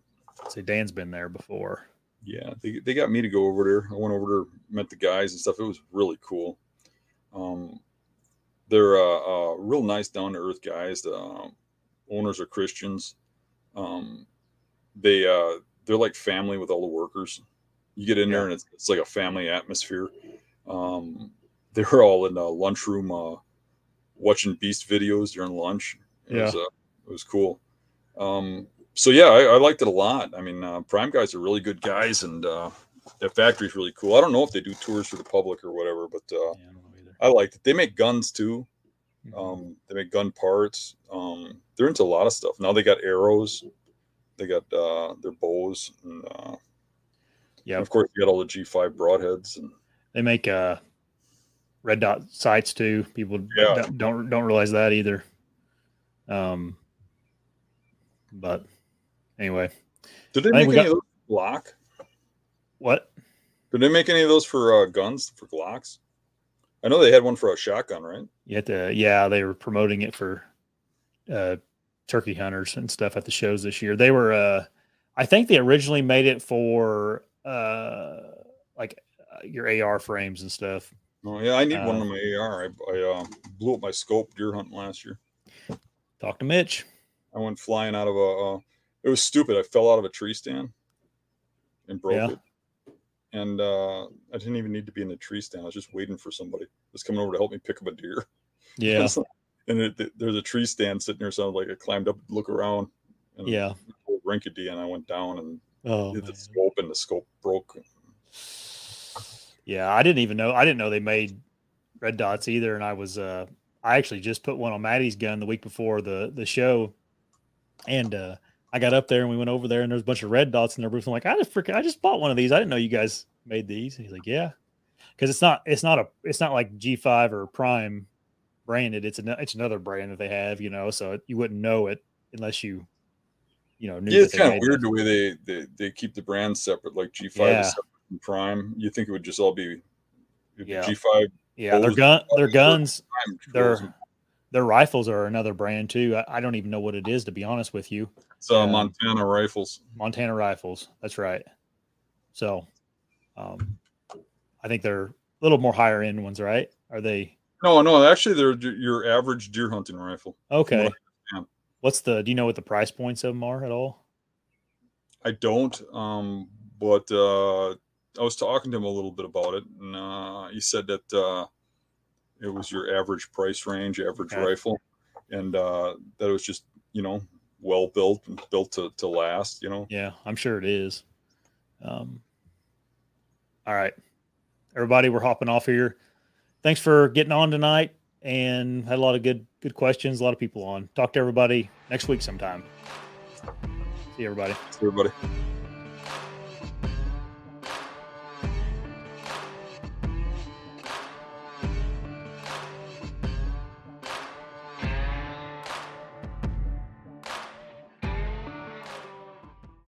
Say Dan's been there before. Yeah, they, they got me to go over there. I went over there, met the guys and stuff. It was really cool. Um, they're uh, uh, real nice, down to earth guys. The uh, owners are Christians. Um, they uh they're like family with all the workers. You get in yeah. there and it's, it's like a family atmosphere. Um, they were all in the lunchroom uh, watching Beast videos during lunch. It yeah, was, uh, it was cool. Um, so yeah, I, I, liked it a lot. I mean, uh, Prime guys are really good guys, and uh, that factory's really cool. I don't know if they do tours for the public or whatever, but uh, yeah, I, liked it. They make guns too. Mm-hmm. Um, they make gun parts. Um, they're into a lot of stuff. Now they got arrows they got uh, their bows and uh, yeah, of course you got all the G5 broadheads and they make uh red dot sights too. People yeah. don't don't realize that either. Um, but anyway, did they make any got, of those Glock? What? Did they make any of those for uh, guns for Glocks? I know they had one for a shotgun, right? Yeah, yeah, they were promoting it for uh, turkey hunters and stuff at the shows this year. They were, uh, I think they originally made it for uh, like uh, your AR frames and stuff. Oh yeah, I need one on uh, my AR. I, I uh, blew up my scope deer hunting last year. Talk to Mitch. I went flying out of a. Uh, it was stupid. I fell out of a tree stand and broke yeah. it. And uh, I didn't even need to be in the tree stand. I was just waiting for somebody was coming over to help me pick up a deer. Yeah. and it, there's a tree stand sitting there. So i like I climbed up, look around. And yeah. Rinkedy, and I went down and oh, hit the scope, and the scope broke. Yeah, I didn't even know. I didn't know they made red dots either. And I was, uh, I actually just put one on Maddie's gun the week before the the show, and uh, I got up there and we went over there, and there's a bunch of red dots in their booth. I'm like, I just freaking, I just bought one of these. I didn't know you guys made these. And he's like, yeah, because it's not, it's not a, it's not like G5 or Prime branded. It's an, it's another brand that they have, you know, so you wouldn't know it unless you, you know, yeah, it's kind of weird it. the way they, they they keep the brands separate, like G5 yeah. is separate from Prime. You think it would just all be yeah. G5. Yeah, their gun, their guns, their their rifles are another brand too. I, I, don't even know what it is to be honest with you. So uh, Montana rifles. Montana rifles. That's right. So, um, I think they're a little more higher end ones, right? Are they? No, no, actually, they're your average deer hunting rifle. Okay. What's the? Do you know what the price points of them are at all? I don't. Um, but uh, I was talking to him a little bit about it, and uh, he said that uh, it was your average price range, average okay. rifle, and uh, that it was just you know well built and built to, to last. You know. Yeah, I'm sure it is. Um, all right, everybody, we're hopping off here. Thanks for getting on tonight, and had a lot of good good questions. A lot of people on. Talk to everybody next week sometime. See everybody. See everybody.